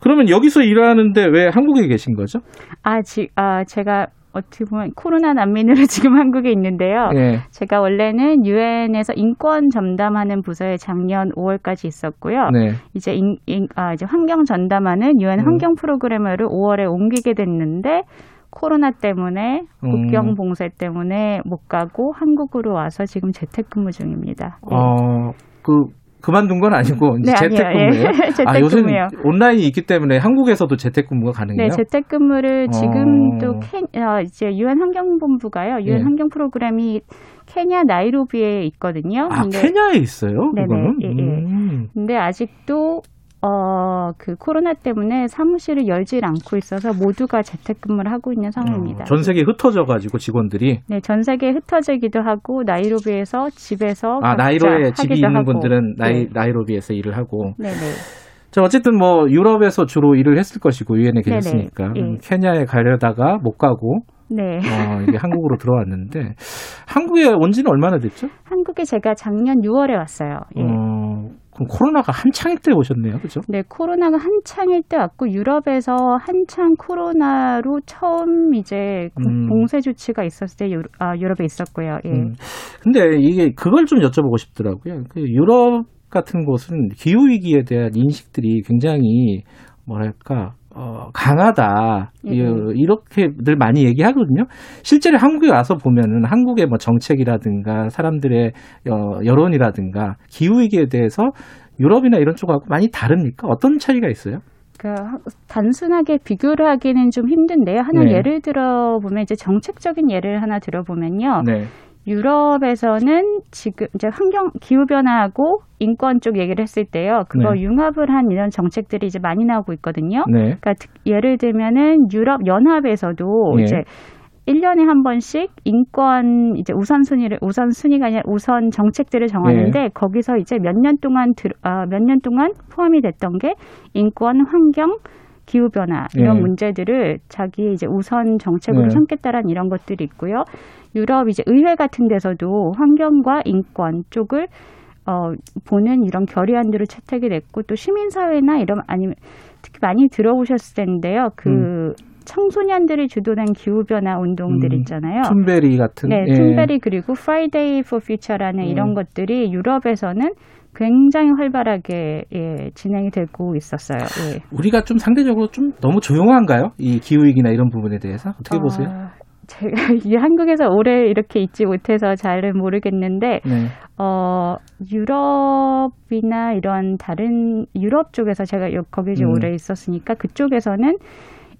그러면 여기서 일하는데 왜 한국에 계신 거죠? 아, 지, 아, 제가 어떻게 보면 코로나 난민으로 *laughs* 지금 한국에 있는데요. 예. 제가 원래는 유엔에서 인권 전담하는 부서에 작년 5월까지 있었고요. 네. 이제 인, 인- 아, 이제 환경 전담하는 유엔 음. 환경 프로그램으로 5월에 옮기게 됐는데 코로나 때문에 음. 국경 봉쇄 때문에 못 가고 한국으로 와서 지금 재택근무 중입니다. 예. 어, 그 그만둔 건 아니고 이제 네. 재택근무예요. 예. *laughs* 아, 요새 재택근무예요. 온라인이 있기 때문에 한국에서도 재택근무가 가능해요. 네, 재택근무를 지금 어. 또 케, 어, 이제 유엔 환경본부가요. 유엔 예. 환경 프로그램이 케냐 나이로비에 있거든요. 아, 케냐에 있어요? 네네. 이거는? 예, 예. 음. 근데 아직도 어, 그 코로나 때문에 사무실을 열질 않고 있어서 모두가 재택근무를 하고 있는 상황입니다. 어, 전 세계에 흩어져 가지고 직원들이 네, 전 세계에 흩어지기도 하고 나이로비에서 집에서 아, 나이로에 집이 있는 하고. 분들은 나이 네. 나이로비에서 일을 하고 네, 네. 자, 어쨌든 뭐 유럽에서 주로 일을 했을 것이고 유엔에 네네. 계셨으니까 예. 음, 케냐에 가려다가 못 가고 네. 어, 이게 한국으로 들어왔는데 한국에 온 지는 얼마나 됐죠? 한국에 제가 작년 6월에 왔어요. 예. 어, 그럼 코로나가 한창일 때 오셨네요, 그죠? 네, 코로나가 한창일 때 왔고 유럽에서 한창 코로나로 처음 이제 그 음. 봉쇄 조치가 있었을 때 유, 아, 유럽에 있었고요. 예. 음. 근데 이게 그걸 좀 여쭤보고 싶더라고요. 그 유럽 같은 곳은 기후 위기에 대한 인식들이 굉장히 뭐랄까 어, 강하다 예. 이- 이렇게들 많이 얘기하거든요. 실제로 한국에 와서 보면은 한국의 뭐 정책이라든가 사람들의 어, 여론이라든가 기후 위기에 대해서 유럽이나 이런 쪽하고 많이 다릅니까? 어떤 차이가 있어요? 그 단순하게 비교를 하기는 좀 힘든데요. 하나 네. 예를 들어 보면 이제 정책적인 예를 하나 들어보면요. 네. 유럽에서는 지금 이제 환경 기후 변화하고 인권 쪽 얘기를 했을 때요. 그거 네. 융합을 한 이런 정책들이 이제 많이 나오고 있거든요. 네. 그러니까 특- 예를 들면은 유럽 연합에서도 예. 이제 1년에 한 번씩 인권 이제 우선순위를 우선순위가 아니라 우선 정책들을 정하는데 예. 거기서 이제 몇 년 동안 들, 아, 몇년 동안 포함이 됐던 게 인권, 환경, 기후 변화 이런 예. 문제들을 자기 이제 우선 정책으로 네. 삼겠다라는 이런 것들이 있고요. 유럽 이제 의회 같은 데서도 환경과 인권 쪽을 어, 보는 이런 결의안들을 채택이 됐고 또 시민사회나 이런 아니면 특히 많이 들어보셨을 텐데요. 그 음. 청소년들이 주도된 기후 변화 운동들 음, 있잖아요. 툰베리 같은 네, 예. 툰베리 그리고 Friday for Future라는 음. 이런 것들이 유럽에서는 굉장히 활발하게 예, 진행이 되고 있었어요. 예. 우리가 좀 상대적으로 좀 너무 조용한가요? 이 기후 위기나 이런 부분에 대해서 어떻게 보세요? 아, 제가 *laughs* 이 한국에서 오래 이렇게 있지 못해서 잘은 모르겠는데 네. 어 유럽이나 이런 다른 유럽 쪽에서 제가 요- 거기 이제 음. 오래 있었으니까 그쪽에서는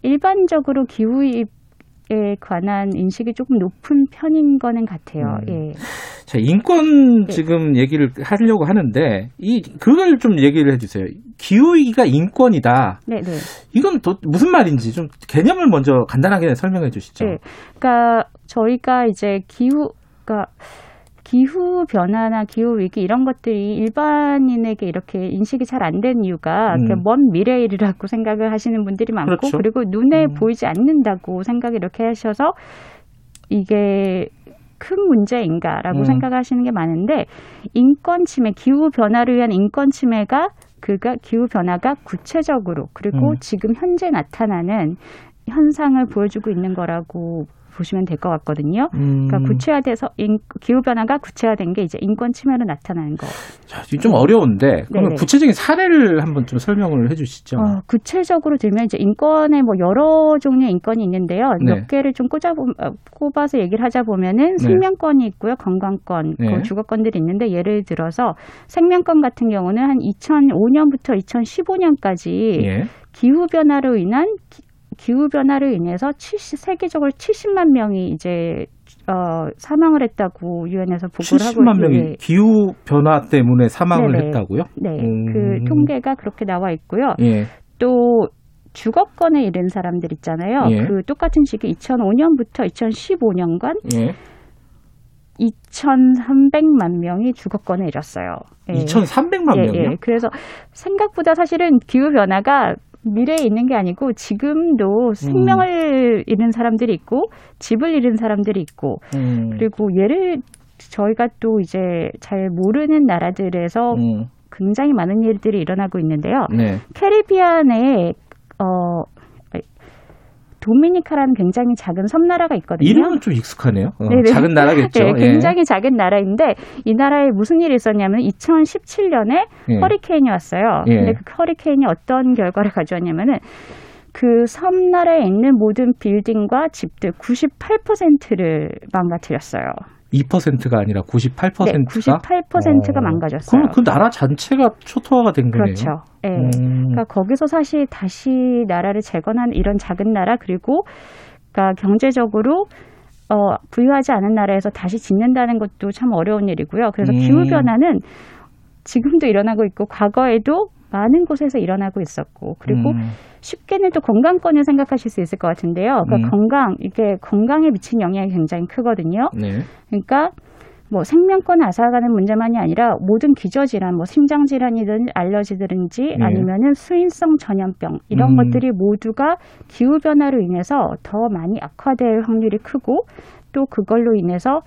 일반적으로 기후 에 관한 인식이 조금 높은 편인 거는 같아요. 음. 예. 자, 인권 지금 얘기를 하려고 하는데 이 그걸 좀 얘기를 해 주세요. 기후 위기가 인권이다. 네, 네. 이건 또 무슨 말인지 좀 개념을 먼저 간단하게 설명해 주시죠. 네. 그러니까 저희가 이제 기후, 그러니까 기후 변화나 기후 위기 이런 것들이 일반인에게 이렇게 인식이 잘 안 된 이유가 음. 그먼 미래 일이라고 생각을 하시는 분들이 많고 그렇죠. 그리고 눈에 음. 보이지 않는다고 생각 이렇게 하셔서 이게 큰 문제인가라고 음. 생각하시는 게 많은데 인권 침해, 기후 변화를 위한 인권 침해가 그가 기후 변화가 구체적으로 그리고 음. 지금 현재 나타나는 현상을 보여주고 있는 거라고 보시면 될 것 같거든요. 음. 그러니까 구체화돼서 인, 기후 변화가 구체화된 게 이제 인권 침해로 나타나는 거. 자, 좀 어려운데 그러면 네네. 구체적인 사례를 한번 좀 설명을 해주시죠. 어, 구체적으로 들면 이제 인권에 뭐 여러 종류의 인권이 있는데요. 네. 몇 개를 좀 꽂아 꼽아서 얘기를 하자 보면은 네. 생명권이 있고요, 건강권, 네. 그 주거권들이 있는데 예를 들어서 생명권 같은 경우는 한 2005년부터 2015년까지 예. 기후 변화로 인한 기, 후 변화로 인해서 70, 세계적으로 70만 명이 이제 어, 사망을 했다고 유엔에서 보고를 하고 70만 명이 예. 기후 변화 때문에 사망을 네네. 했다고요? 네, 음. 그 통계가 그렇게 나와 있고요. 예. 또 주거권에 이른 사람들 있잖아요. 예. 그 똑같은 시기 2005년부터 2015년간 예. 2,300만 명이 주거권에 이뤘어요. 예. 2,300만 예, 명이요? 예. 그래서 생각보다 사실은 기후 변화가 미래에 있는 게 아니고 지금도 음. 생명을 잃은 사람들이 있고 집을 잃은 사람들이 있고 음. 그리고 예를 저희가 또 이제 잘 모르는 나라들에서 음. 굉장히 많은 일들이 일어나고 있는데요. 네. 캐리비안에 어 도미니카라는 굉장히 작은 섬나라가 있거든요. 이름은 좀 익숙하네요. 어, 네네. 작은 나라겠죠. *laughs* 네, 예. 굉장히 작은 나라인데 이 나라에 무슨 일이 있었냐면 2017년에 예. 허리케인이 왔어요. 예. 근데 그 허리케인이 어떤 결과를 가져왔냐면은 그 섬나라에 있는 모든 빌딩과 집들 98%를 망가뜨렸어요. 2%가 아니라 98%가 네, 98%가 망가졌어요. 그럼 그 나라 전체가 초토화가 된 거네요. 그렇죠. 예. 음. 그러니까 거기서 사실 다시 나라를 재건한 이런 작은 나라 그리고 그러니까 경제적으로 어, 부유하지 않은 나라에서 다시 짓는다는 것도 참 어려운 일이고요. 그래서 음. 기후 변화는 지금도 일어나고 있고 과거에도 많은 곳에서 일어나고 있었고 그리고 음. 쉽게는 또 건강권을 생각하실 수 있을 것 같은데요. 그러니까 음. 건강 이게 건강에 미친 영향이 굉장히 크거든요. 네. 그러니까 뭐 생명권 앗아가는 문제만이 아니라 모든 기저 질환, 뭐 심장 질환이든 알러지든지 네. 아니면은 수인성 전염병 이런 음. 것들이 모두가 기후 변화로 인해서 더 많이 악화될 확률이 크고 또 그걸로 인해서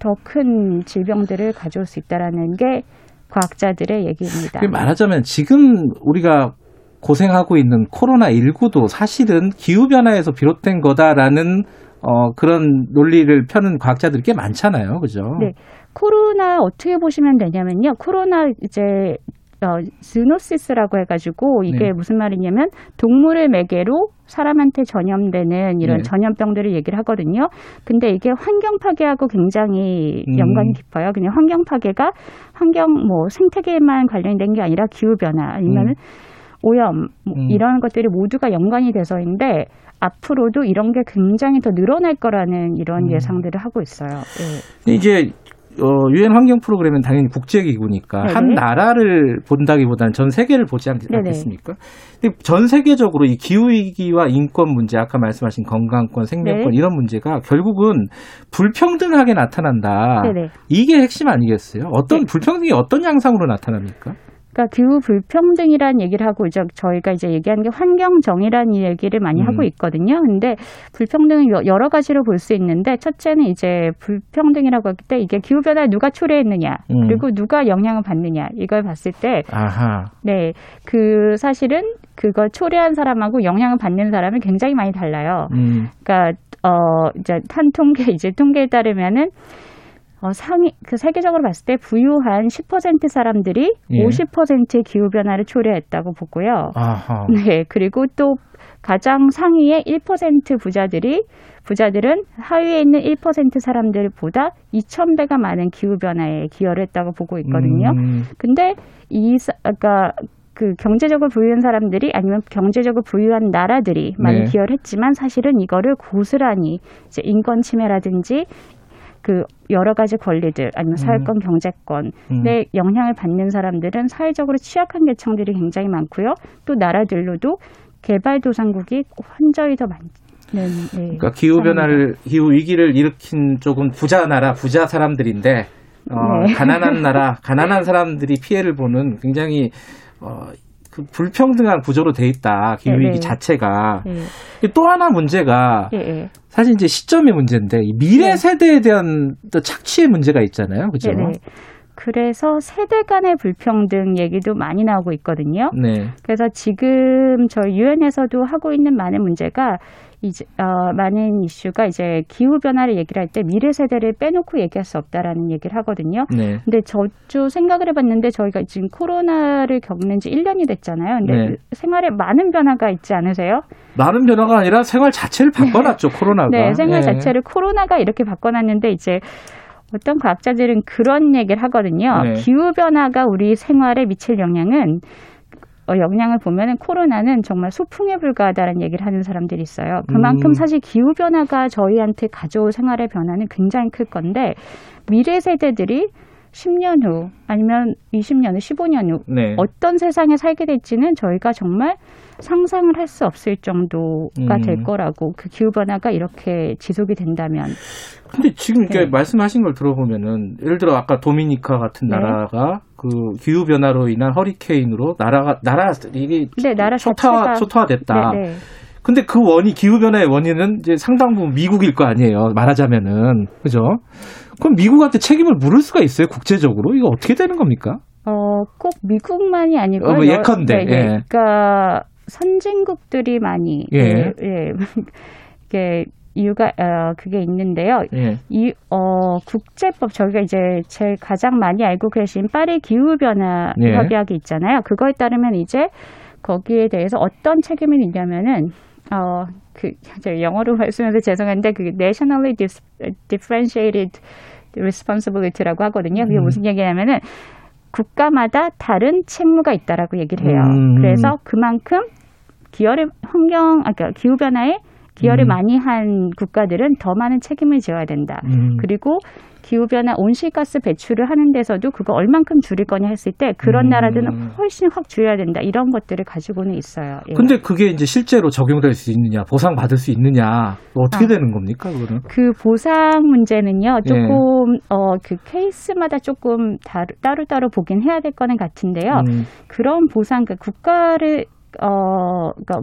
더 큰 질병들을 가져올 수 있다라는 게 과학자들의 얘기입니다. 그 말하자면 지금 우리가 고생하고 있는 코로나 19도 사실은 기후 변화에서 비롯된 거다라는 어, 그런 논리를 펴는 과학자들이 꽤 많잖아요, 그죠? 네. 코로나 어떻게 보시면 되냐면요. 코로나 이제 어, 즈노시스라고 해가지고 이게 네. 무슨 말이냐면 동물을 매개로 사람한테 전염되는 이런 네. 전염병들을 얘기를 하거든요. 근데 이게 환경 파괴하고 굉장히 음. 연관이 깊어요. 그냥 환경 파괴가 환경 뭐 생태계만 관련된 게 아니라 기후 변화 아니면 음. 오염 뭐 음. 이런 것들이 모두가 연관이 돼서인데 앞으로도 이런 게 굉장히 더 늘어날 거라는 이런 음. 예상들을 하고 있어요. 예. 이제 어, 유엔 환경 프로그램은 당연히 국제 기구니까 네네. 한 나라를 본다기보다는 전 세계를 보지 않, 네네. 않겠습니까? 근데 전 세계적으로 이 기후 위기와 인권 문제, 아까 말씀하신 건강권, 생명권 네. 이런 문제가 결국은 불평등하게 나타난다. 네네. 이게 핵심 아니겠어요? 어떤 네. 불평등이 어떤 양상으로 나타납니까? 그러니까 기후 불평등이라는 얘기를 하고 이제 저희가 이제 얘기하는 게 환경 정의라는 얘기를 많이 음. 하고 있거든요. 근데 불평등은 여- 여러 가지로 볼 수 있는데 첫째는 이제 불평등이라고 할 때 이게 기후 변화를 누가 초래했느냐 음. 그리고 누가 영향을 받느냐 이걸 봤을 때. 네, 그 사실은 그걸 초래한 사람하고 영향을 받는 사람이 굉장히 많이 달라요. 음. 그러니까 어 이제 한 통계 이제 통계에 따르면은 어 상위 그 세계적으로 봤을 때 부유한 10% 사람들이 예. 50%의 기후 변화를 초래했다고 보고요. 아하. *laughs* 네, 그리고 또 가장 상위의 1% 부자들이 부자들은 하위에 있는 1% 사람들보다 2,000배가 많은 기후 변화에 기여를 했다고 보고 있거든요. 음. 근데 이 사- 아까 그 경제적으로 부유한 사람들이 아니면 경제적으로 부유한 나라들이 많이 네. 기여를 했지만 사실은 이거를 고스란히 이제 인권 침해라든지 그 여러 가지 권리들 아니면 사회권 경제권에 음. 영향을 받는 사람들은 사회적으로 취약한 계층들이 굉장히 많고요. 또 나라들로도 개발도상국이 현저히 더 많은 네, 그러니까 기후 변화를 기후 위기를 일으킨 쪽은 부자 나라 부자 사람들인데 어, 네. 가난한 나라 *laughs* 가난한 사람들이 피해를 보는 굉장히 어, 그 불평등한 구조로 돼 있다 기후 네, 위기 네. 자체가 네. 또 하나 문제가 예, 예. 사실 이제 시점의 문제인데 이 미래 네. 세대에 대한 또 착취의 문제가 있잖아요, 그죠? 그래서 세대 간의 불평등 얘기도 많이 나오고 있거든요. 네. 그래서 지금 저희 유엔에서도 하고 있는 많은 문제가 이제 어, 많은 이슈가 이제 기후 변화를 얘기를 할 때 미래 세대를 빼놓고 얘기할 수 없다라는 얘기를 하거든요. 네. 근데 저도 생각을 해봤는데 저희가 지금 코로나를 겪는 지 1년이 됐잖아요. 근데 네. 그 생활에 많은 변화가 있지 않으세요? 많은 변화가 아니라 생활 자체를 바꿔놨죠, 코로나가. 네, 생활 예. 자체를 코로나가 이렇게 바꿔놨는데 이제 어떤 과학자들은 그런 얘기를 하거든요. 네. 기후 변화가 우리 생활에 미칠 영향은 어, 영향을 보면은 코로나는 정말 소풍에 불과하다는 얘기를 하는 사람들이 있어요. 그만큼 음. 사실 기후 변화가 저희한테 가져올 생활의 변화는 굉장히 클 건데 미래 세대들이 10년 후 아니면 20년 후, 15년 후 네. 어떤 세상에 살게 될지는 저희가 정말 상상을 할 수 없을 정도가 음. 될 거라고 그 기후 변화가 이렇게 지속이 된다면 근데 지금 이렇게 네. 말씀하신 걸 들어보면은 예를 들어 아까 도미니카 같은 네. 나라가 그 기후 변화로 인한 허리케인으로 나라가 나라 이게 네, 나라 자체가- 초토화됐다. 네, 네. 근데 그 원이 기후 변화의 원인은 이제 상당 부분 미국일 거 아니에요. 말하자면은 그죠? 그럼 미국한테 책임을 물을 수가 있어요 국제적으로 이거 어떻게 되는 겁니까? 어, 꼭 미국만이 아니고 어, 뭐 예컨대, 네, 예. 그러니까 선진국들이 많이 예. 예, 예. *laughs* 이게 이유가 어, 그게 있는데요. 예. 이 어, 국제법 저희가 이제 제일 가장 많이 알고 계신 파리 기후 변화 예. 협약이 있잖아요. 그거에 따르면 이제 거기에 대해서 어떤 책임이 있냐면은 어, 그 영어로 *laughs* 말씀해서 죄송한데 그 nationally differentiated responsibility라고 하거든요. 그게 음. 무슨 얘기냐면은 국가마다 다른 책무가 있다라고 얘기를 해요. 음. 그래서 그만큼 기여를 환경 아까 기후 변화에 기여를 음. 많이 한 국가들은 더 많은 책임을 져야 된다. 음. 그리고 기후변화 온실가스 배출을 하는 데서도 그거 얼만큼 줄일 거냐 했을 때 그런 음. 나라들은 훨씬 확 줄여야 된다 이런 것들을 가지고는 있어요. 예. 근데 그게 이제 실제로 적용될 수 있느냐, 보상 받을 수 있느냐, 어떻게 아. 되는 겁니까, 그거는? 그 보상 문제는요, 예. 조금, 어, 그 케이스마다 조금 다르, 따로따로 보긴 해야 될 거는 같은데요. 음. 그런 보상, 그 국가를, 어, 그니까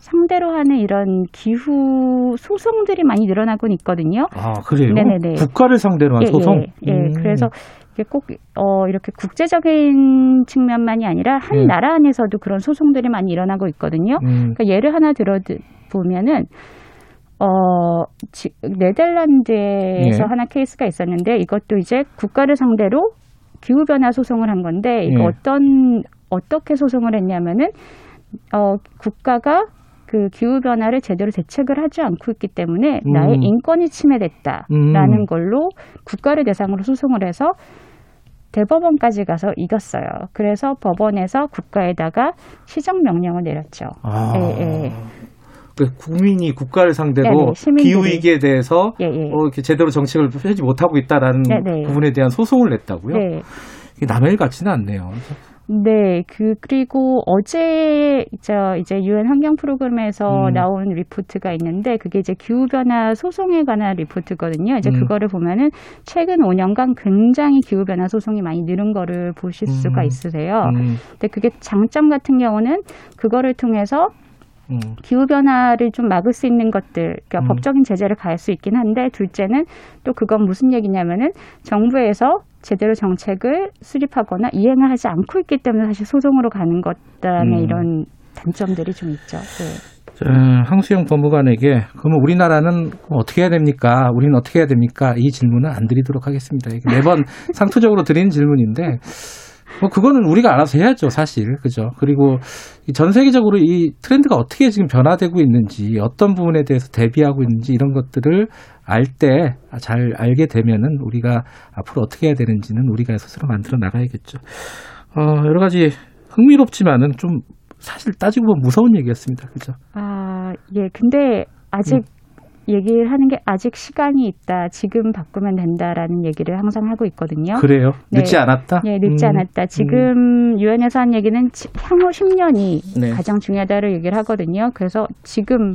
상대로 하는 이런 기후 소송들이 많이 늘어나고 있거든요. 아, 그래요? 네네네. 국가를 상대로 한 예, 소송? 예, 예. 음. 그래서 이게 꼭, 어, 이렇게 국제적인 측면만이 아니라 한 예. 나라 안에서도 그런 소송들이 많이 일어나고 있거든요. 음. 그러니까 예를 하나 들어 보면은 어, 지, 네덜란드에서 예. 하나 케이스가 있었는데 이것도 이제 국가를 상대로 기후변화 소송을 한 건데 이거 예. 어떤 어떻게 소송을 했냐면은 어, 국가가 그 기후 변화를 제대로 대책을 하지 않고 있기 때문에 음. 나의 인권이 침해됐다라는 음. 걸로 국가를 대상으로 소송을 해서 대법원까지 가서 이겼어요. 그래서 법원에서 국가에다가 시정 명령을 내렸죠. 아. 예, 예. 그 국민이 국가를 상대로 네네, 시민들이. 기후 위기에 대해서 예, 예. 어, 이렇게 제대로 정책을 펴지 못하고 있다라는 네네. 부분에 대한 소송을 냈다고요? 네. 남의 일 같지는 않네요. 네, 그 그리고 어제 저 이제 유엔 환경 프로그램에서 음. 나온 리포트가 있는데 그게 이제 기후 변화 소송에 관한 리포트거든요. 이제 음. 그거를 보면은 최근 5년간 굉장히 기후 변화 소송이 많이 늘은 거를 보실 음. 수가 있으세요. 음. 근데 그게 장점 같은 경우는 그거를 통해서 음. 기후 변화를 좀 막을 수 있는 것들, 그러니까 음. 법적인 제재를 가할 수 있긴 한데 둘째는 또 그건 무슨 얘기냐면은 정부에서 제대로 정책을 수립하거나 이행을 하지 않고 있기 때문에 사실 소송으로 가는 것들의 음. 이런 단점들이 좀 있죠. 네. 저, 황수영 법무관에게 그러면 우리나라는 어떻게 해야 됩니까? 우리는 어떻게 해야 됩니까? 이 질문은 안 드리도록 하겠습니다. 매번 *laughs* 상투적으로 드리는 질문인데 뭐 그거는 우리가 알아서 해야죠, 사실. 그죠? 그리고 이전 세계적으로 이 트렌드가 어떻게 지금 변화되고 있는지, 어떤 부분에 대해서 대비하고 있는지 이런 것들을 알 때 잘 알게 되면은 우리가 앞으로 어떻게 해야 되는지는 우리가 스스로 만들어 나가야겠죠. 어, 여러 가지 흥미롭지만은 좀 사실 따지고 보면 무서운 얘기였습니다. 그죠? 아, 예. 근데 아직 음. 얘기를 하는 게 아직 시간이 있다. 지금 바꾸면 된다라는 얘기를 항상 하고 있거든요. 그래요? 네. 늦지 않았다? 네, 늦지 음, 않았다. 지금 유엔에서 한 얘기는 지- 향후 10년이 네. 가장 중요하다를 얘기를 하거든요. 그래서 지금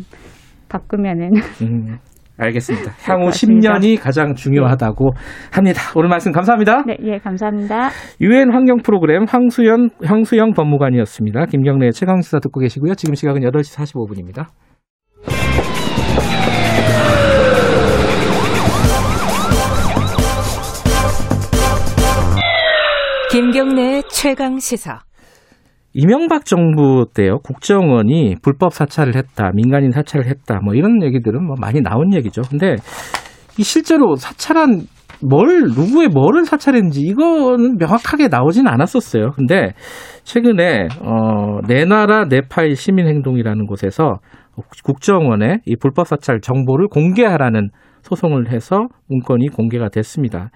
바꾸면은 음, *laughs* 알겠습니다. 향후 맞습니다. 10년이 가장 중요하다고 합니다. 오늘 말씀 감사합니다. 네, 예, 감사합니다. 유엔 환경 프로그램 황수연 황수영 법무관이었습니다. 김경래 최강 시사 듣고 계시고요. 지금 시각은 8시 45분입니다. 김경래의 최강 시사. 이명박 정부 때요 국정원이 불법 사찰을 했다, 민간인 사찰을 했다, 뭐 이런 얘기들은 뭐 많이 나온 얘기죠. 근데 이 실제로 사찰한 뭘 누구의 뭐를 사찰했는지 이거는 명확하게 나오진 않았었어요. 근데 최근에 어, 내 나라 내 파일 시민 행동이라는 곳에서 국정원에 이 불법 사찰 정보를 공개하라는 소송을 해서 문건이 공개가 됐습니다.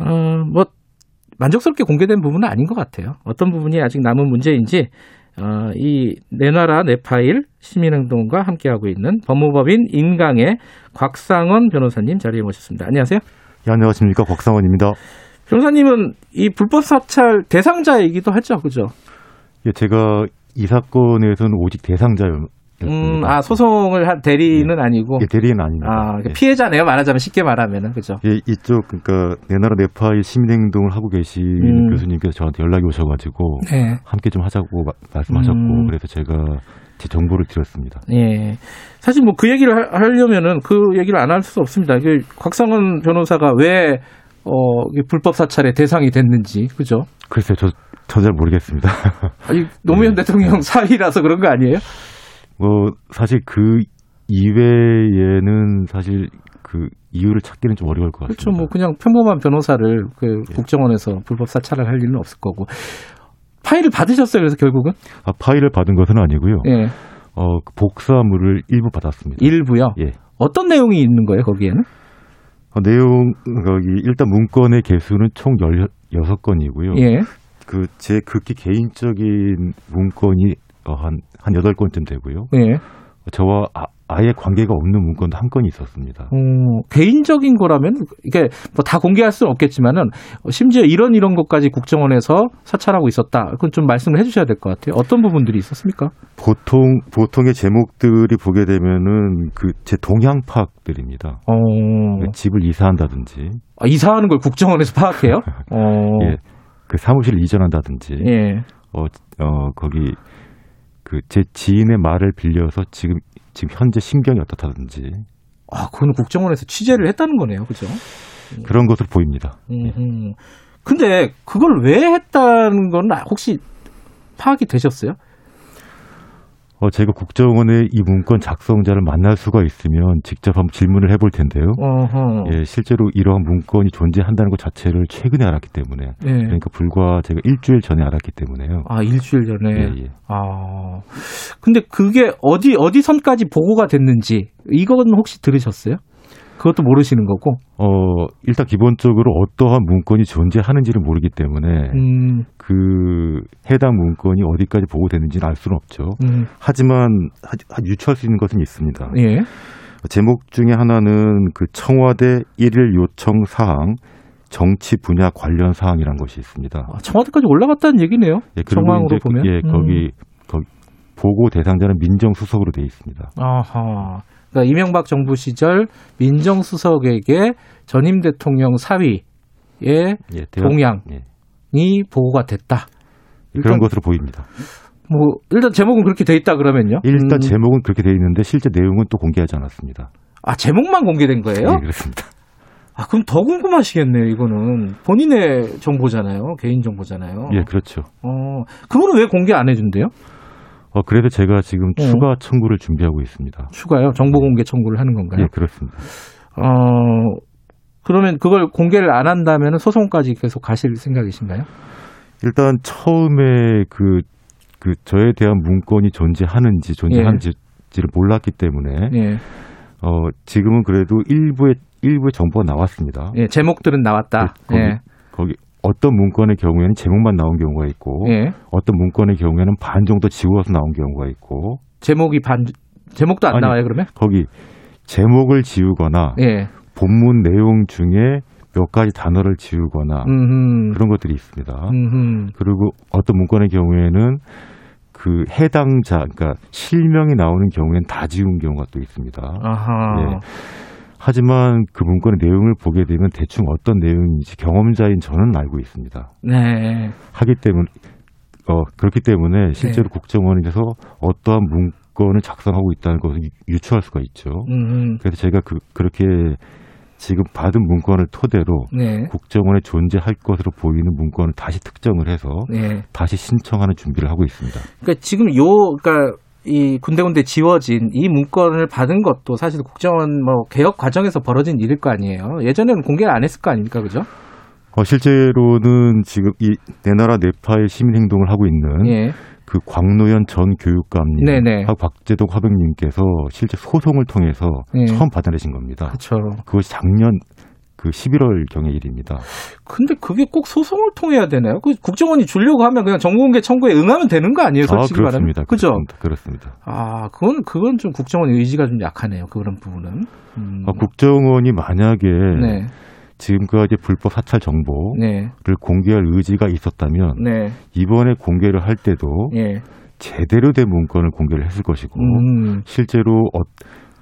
어, 뭐 만족스럽게 공개된 부분은 아닌 것 같아요. 어떤 부분이 아직 남은 문제인지 어, 이 내 나라 내 파일 시민행동과 함께하고 있는 법무법인 인강의 곽상원 변호사님 자리에 모셨습니다. 안녕하세요. 예, 안녕하십니까. 곽상원입니다. 변호사님은 이 불법 사찰 대상자이기도 하죠, 그죠? 예, 제가 이 사건에서는 오직 대상자였습니다. 음, 아 소송을 한 대리는 아니고 예, 대리는 아닙니다. 아, 그러니까 예. 피해자네요. 말하자면 쉽게 말하면은 그죠? 예, 이쪽 그러니까 내 나라 네파일 시민행동을 하고 계신 음. 교수님께서 저한테 연락이 오셔가지고 네. 함께 좀 하자고 마- 말씀하셨고 음. 그래서 제가 제 정보를 드렸습니다. 예. 사실 뭐 그 얘기를 하- 하려면은 그 얘기를 안 할 수 없습니다. 이게 곽상원 변호사가 왜 어, 불법 사찰의 대상이 됐는지, 그죠? 글쎄요, 저, 저 잘 모르겠습니다. 아니, 노무현 대통령 사위라서 그런 거 아니에요? 뭐, 사실 그 이외에는 사실 그 이유를 찾기는 좀 어려울 것 같습니다. 그렇죠. 뭐 그냥 평범한 변호사를 그 국정원에서 불법 사찰을 할 일은 없을 거고. 파일을 받으셨어요, 그래서 결국은? 아, 파일을 받은 것은 아니고요. 예. 어, 그 복사물을 일부 받았습니다. 일부요? 예. 어떤 내용이 있는 거예요, 거기에는? 어, 내용, 거기, 일단 문건의 개수는 총 16건이고요. 예. 그, 제 극히 개인적인 문건이 어, 한, 한 8건쯤 되고요. 예. 저와 아, 아예 관계가 없는 문건도 한 건이 있었습니다. 어, 개인적인 거라면 이게 뭐 다 공개할 수는 없겠지만은 심지어 이런 이런 것까지 국정원에서 사찰하고 있었다. 그건 좀 말씀을 해주셔야 될 것 같아요. 어떤 부분들이 있었습니까? 보통 보통의 제목들이 보게 되면은 그 제 동향 파악들입니다. 어, 집을 이사한다든지, 아, 이사하는 걸 국정원에서 파악해요? *laughs* 어, 예, 그 사무실을 이전한다든지, 예. 어, 어 거기 그 제 지인의 말을 빌려서 지금 지금 현재 심경이 어떻다든지 아, 그거는 국정원에서 취재를 했다는 거네요, 그죠? 그런 것으로 보입니다. 음, 근데 그걸 왜 했다는 건 혹시 파악이 되셨어요? 어, 제가 국정원의 이 문건 작성자를 만날 수가 있으면 직접 한번 질문을 해볼 텐데요. 어허. 예, 실제로 이러한 문건이 존재한다는 것 자체를 최근에 알았기 때문에, 예. 그러니까 불과 제가 일주일 전에 알았기 때문에요. 아, 일주일 전에. 예, 예. 아. 근데 그게 어디, 어디 선까지 보고가 됐는지, 이건 혹시 들으셨어요? 그것도 모르시는 거고. 어, 일단 기본적으로 어떠한 문건이 존재하는지를 모르기 때문에 음, 그 해당 문건이 어디까지 보고됐는지는 알 수는 없죠. 음. 하지만 하- 하- 유추할 수 있는 것은 있습니다. 예. 제목 중에 하나는 그 청와대 일일 요청 사항 정치 분야 관련 사항이란 것이 있습니다. 아, 청와대까지 올라갔다는 얘기네요. 예, 정황으로 이제 보면. 예, 음. 거기 거기 보고 대상자는 민정수석으로 돼 있습니다. 아하. 그러니까 이명박 정부 시절 민정수석에게 전임 대통령 사위의 예, 동향이 예, 보고가 됐다. 그런 것으로 보입니다. 뭐 일단 제목은 그렇게 돼 있다 그러면요. 일단 음, 제목은 그렇게 돼 있는데 실제 내용은 또 공개하지 않았습니다. 아 제목만 공개된 거예요? 예, 그렇습니다. 아 그럼 더 궁금하시겠네요. 이거는 본인의 정보잖아요. 개인 정보잖아요. 예, 그렇죠. 어 그거는 왜 공개 안 해준대요? 어, 그래서 제가 지금 어. 추가 청구를 준비하고 있습니다. 추가요? 정보 공개 청구를 하는 건가요? 예, 그렇습니다. 어 그러면 그걸 공개를 안 한다면 소송까지 계속 가실 생각이신가요? 일단 처음에 그, 그 저에 대한 문건이 존재하는지 존재하는지를 몰랐기 때문에 예. 어, 지금은 그래도 일부의 일부의 정보가 나왔습니다. 예, 제목들은 나왔다. 거기, 예. 거기 어떤 문건의 경우에는 제목만 나온 경우가 있고 예. 어떤 문건의 경우에는 반 정도 지워서 나온 경우가 있고 제목이 반 제목도 안 아니, 나와요 그러면? 거기 제목을 지우거나 예. 본문 내용 중에 몇 가지 단어를 지우거나 음. 그런 것들이 있습니다. 음. 그리고 어떤 문건의 경우에는 그 해당자, 그러니까 실명이 나오는 경우에는 다 지운 경우가 또 있습니다. 아하. 예. 하지만 그 문건의 내용을 보게 되면 대충 어떤 내용인지 경험자인 저는 알고 있습니다. 네. 하기 때문에 어 그렇기 때문에 실제로 국정원에서 어떠한 문건을 작성하고 있다는 것을 유- 유추할 수가 있죠. 음. 그래서 제가 그 그렇게 지금 받은 문건을 토대로 네. 국정원에 존재할 것으로 보이는 문건을 다시 특정을 해서 네. 다시 신청하는 준비를 하고 있습니다. 그러니까 지금 요 그러니까 이 군데군데 지워진 이 문건을 받은 것도 사실 국정원 뭐 개혁 과정에서 벌어진 일일 거 아니에요. 예전에는 공개를 안 했을 거 아닙니까, 그죠? 어, 실제로는 지금 이 내 나라 네파의 시민 행동을 하고 있는 예. 그 광노현 전 교육감님 네네. 하고 박재동 화백님께서 실제 소송을 통해서 예. 처음 받아내신 겁니다. 그렇죠. 그것이 작년 그 11월 경의 일입니다. 근데 그게 꼭 소송을 통해야 되나요? 그 국정원이 주려고 하면 그냥 정보공개 청구에 응하면 되는 거 아니에요, 솔직히 아, 말하면? 그렇습니다. 그죠? 그렇습니다. 그렇습니다. 아, 그건 그건 좀 국정원의 의지가 좀 약하네요. 그런 부분은. 음. 어, 국정원이 만약에 네. 지금까지 불법 사찰 정보를 네. 공개할 의지가 있었다면 네. 이번에 공개를 할 때도 예. 제대로 된 문건을 공개를 했을 것이고 음. 실제로 어,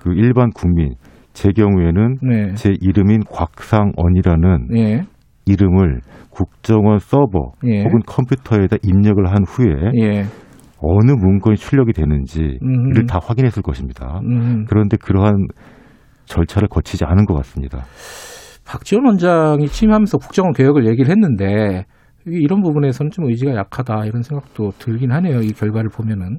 그 일반 국민 제 경우에는 네. 제 이름인 곽상언이라는 예. 이름을 국정원 서버 예. 혹은 컴퓨터에다 입력을 한 후에 예. 어느 문건이 출력이 되는지를 음흠. 다 확인했을 것입니다. 음. 그런데 그러한 절차를 거치지 않은 것 같습니다. 박지원 원장이 취임하면서 국정원 개혁을 얘기를 했는데 이런 부분에서는 좀 의지가 약하다 이런 생각도 들긴 하네요. 이 결과를 보면은.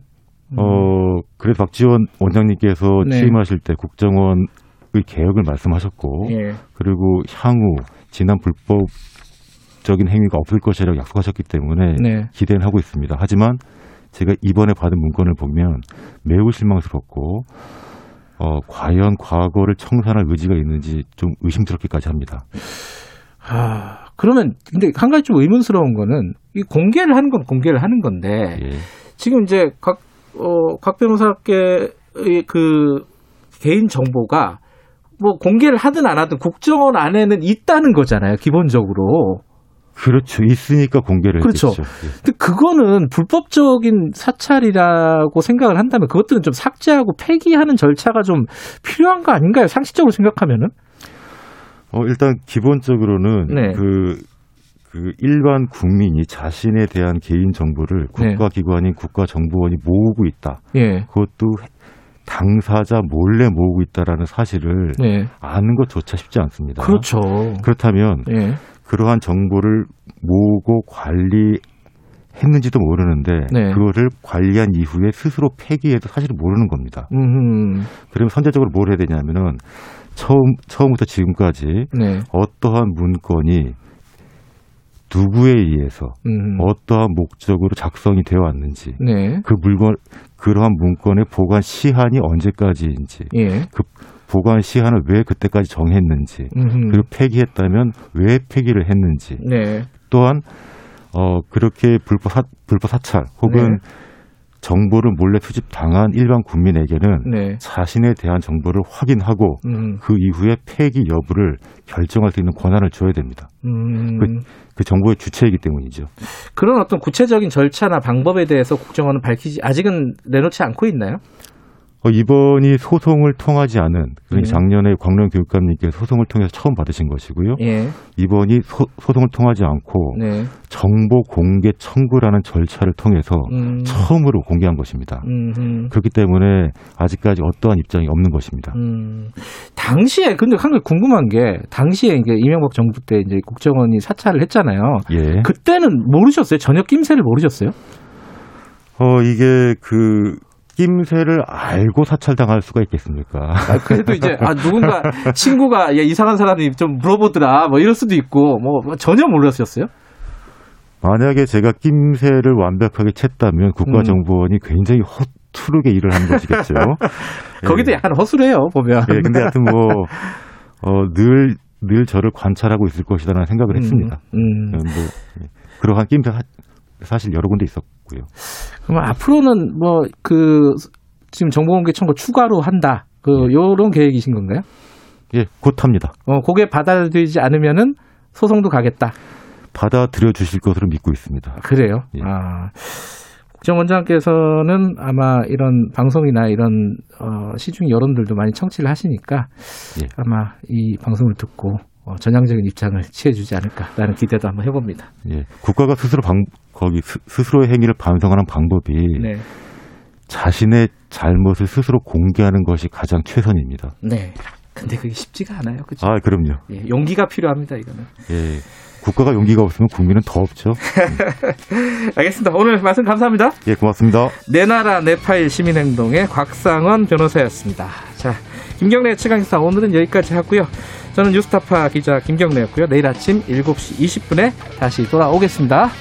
어, 그래서 박지원 원장님께서 음. 네. 취임하실 때 국정원 의 개혁을 말씀하셨고, 예. 그리고 향후 지난 불법 적인 행위가 없을 것이라고 약속하셨기 때문에 네. 기대는 하고 있습니다. 하지만 제가 이번에 받은 문건을 보면 매우 실망스럽고, 어, 과연 과거를 청산할 의지가 있는지 좀 의심스럽기까지 합니다. 아, 그러면 근데 한 가지 좀 의문스러운 거는 이 공개를 하는 건 공개를 하는 건데 예. 지금 이제 각, 어, 각 변호사께 그 개인 정보가 뭐 공개를 하든 안 하든 국정원 안에는 있다는 거잖아요. 기본적으로. 그렇죠. 있으니까 공개를 그렇죠. 했겠죠. 예. 근데 그거는 불법적인 사찰이라고 생각을 한다면 그것들은 좀 삭제하고 폐기하는 절차가 좀 필요한 거 아닌가요? 상식적으로 생각하면은? 어, 일단 기본적으로는 네. 그, 그 일반 국민이 자신에 대한 개인 정보를 네. 국가기관인 국가정보원이 모으고 있다. 예. 그것도 당사자 몰래 모으고 있다라는 사실을 네. 아는 것조차 쉽지 않습니다. 그렇죠. 그렇다면 예. 그러한 정보를 모으고 관리 했는지도 모르는데 네. 그거를 관리한 이후에 스스로 폐기해도 사실은 모르는 겁니다. 음. 그러면 선제적으로 뭘 해야 되냐면은 처음 처음부터 지금까지 네. 어떠한 문건이 누구에 의해서 음. 어떠한 목적으로 작성이 되어 왔는지 네. 그 물건 그러한 문건의 보관 시한이 언제까지인지 예. 그 보관 시한을 왜 그때까지 정했는지 음흠. 그리고 폐기했다면 왜 폐기를 했는지 네. 또한 어 그렇게 불법 사, 불법 사찰 혹은 네. 정보를 몰래 수집 당한 일반 국민에게는 네. 자신에 대한 정보를 확인하고 음. 그 이후에 폐기 여부를 결정할 수 있는 권한을 줘야 됩니다. 음. 그, 그 정보의 주체이기 때문이죠. 그런 어떤 구체적인 절차나 방법에 대해서 국정원은 밝히지 아직은 내놓지 않고 있나요? 어, 이번이 소송을 통하지 않은 그러니까 음. 작년에 광명 교육감님께서 소송을 통해서 처음 받으신 것이고요. 예. 이번이 소, 송을 통하지 않고 네. 정보 공개 청구라는 절차를 통해서 음. 처음으로 공개한 것입니다. 음. 그렇기 때문에 아직까지 어떠한 입장이 없는 것입니다. 음. 당시에 근데 한 가지 궁금한 게 당시에 이제 이명박 정부 때 이제 국정원이 사찰을 했잖아요. 예. 그때는 모르셨어요? 전혀 낌새를 모르셨어요? 어 이게 그 낌새를 알고 사찰당할 수가 있겠습니까? 아, 그래도 이제 아 누군가 *laughs* 친구가 야, 이상한 사람이 좀 물어보더라 뭐 이럴 수도 있고 뭐 전혀 몰랐었어요? 만약에 제가 낌새를 완벽하게 챘다면 국가정보원이 굉장히 허투르게 일을 한 것이겠죠. *laughs* 거기도 약간 허술해요 보면. 예, 근데 하여튼 뭐, *laughs* 어, 늘, 늘 저를 관찰하고 있을 것이다라는 생각을 했습니다. 음. 어, 뭐, 예. 그러한 낌새 사- 사실 여러 군데 있었고 요. 그럼 앞으로는 뭐 그 지금 정보공개 청구 추가로 한다. 그 요런 계획이신 건가요? 예, 곧 합니다. 어, 그게 받아들이지 않으면은 소송도 가겠다. 받아들여 주실 것으로 믿고 있습니다. 그래요. 예. 아. 국정원장께서는 아마 이런 방송이나 이런 어, 시중 여론들도 많이 청취를 하시니까 예. 아마 이 방송을 듣고 어, 전향적인 입장을 취해주지 않을까라는 기대도 한번 해봅니다. 예, 국가가 스스로 방, 거기 스, 스스로의 행위를 반성하는 방법이 네. 자신의 잘못을 스스로 공개하는 것이 가장 최선입니다. 네. 근데 그게 쉽지가 않아요. 그죠? 아, 그럼요. 예, 용기가 필요합니다, 이거는. 예, 국가가 용기가 없으면 국민은 더 없죠. *laughs* 알겠습니다. 오늘 말씀 감사합니다. 예, 고맙습니다. 내 나라 내 파일 시민행동의 곽상원 변호사였습니다. 자, 김경래 최강기사 오늘은 여기까지 하고요. 저는 뉴스타파 기자 김경래였고요. 내일 아침 7시 20분에 다시 돌아오겠습니다.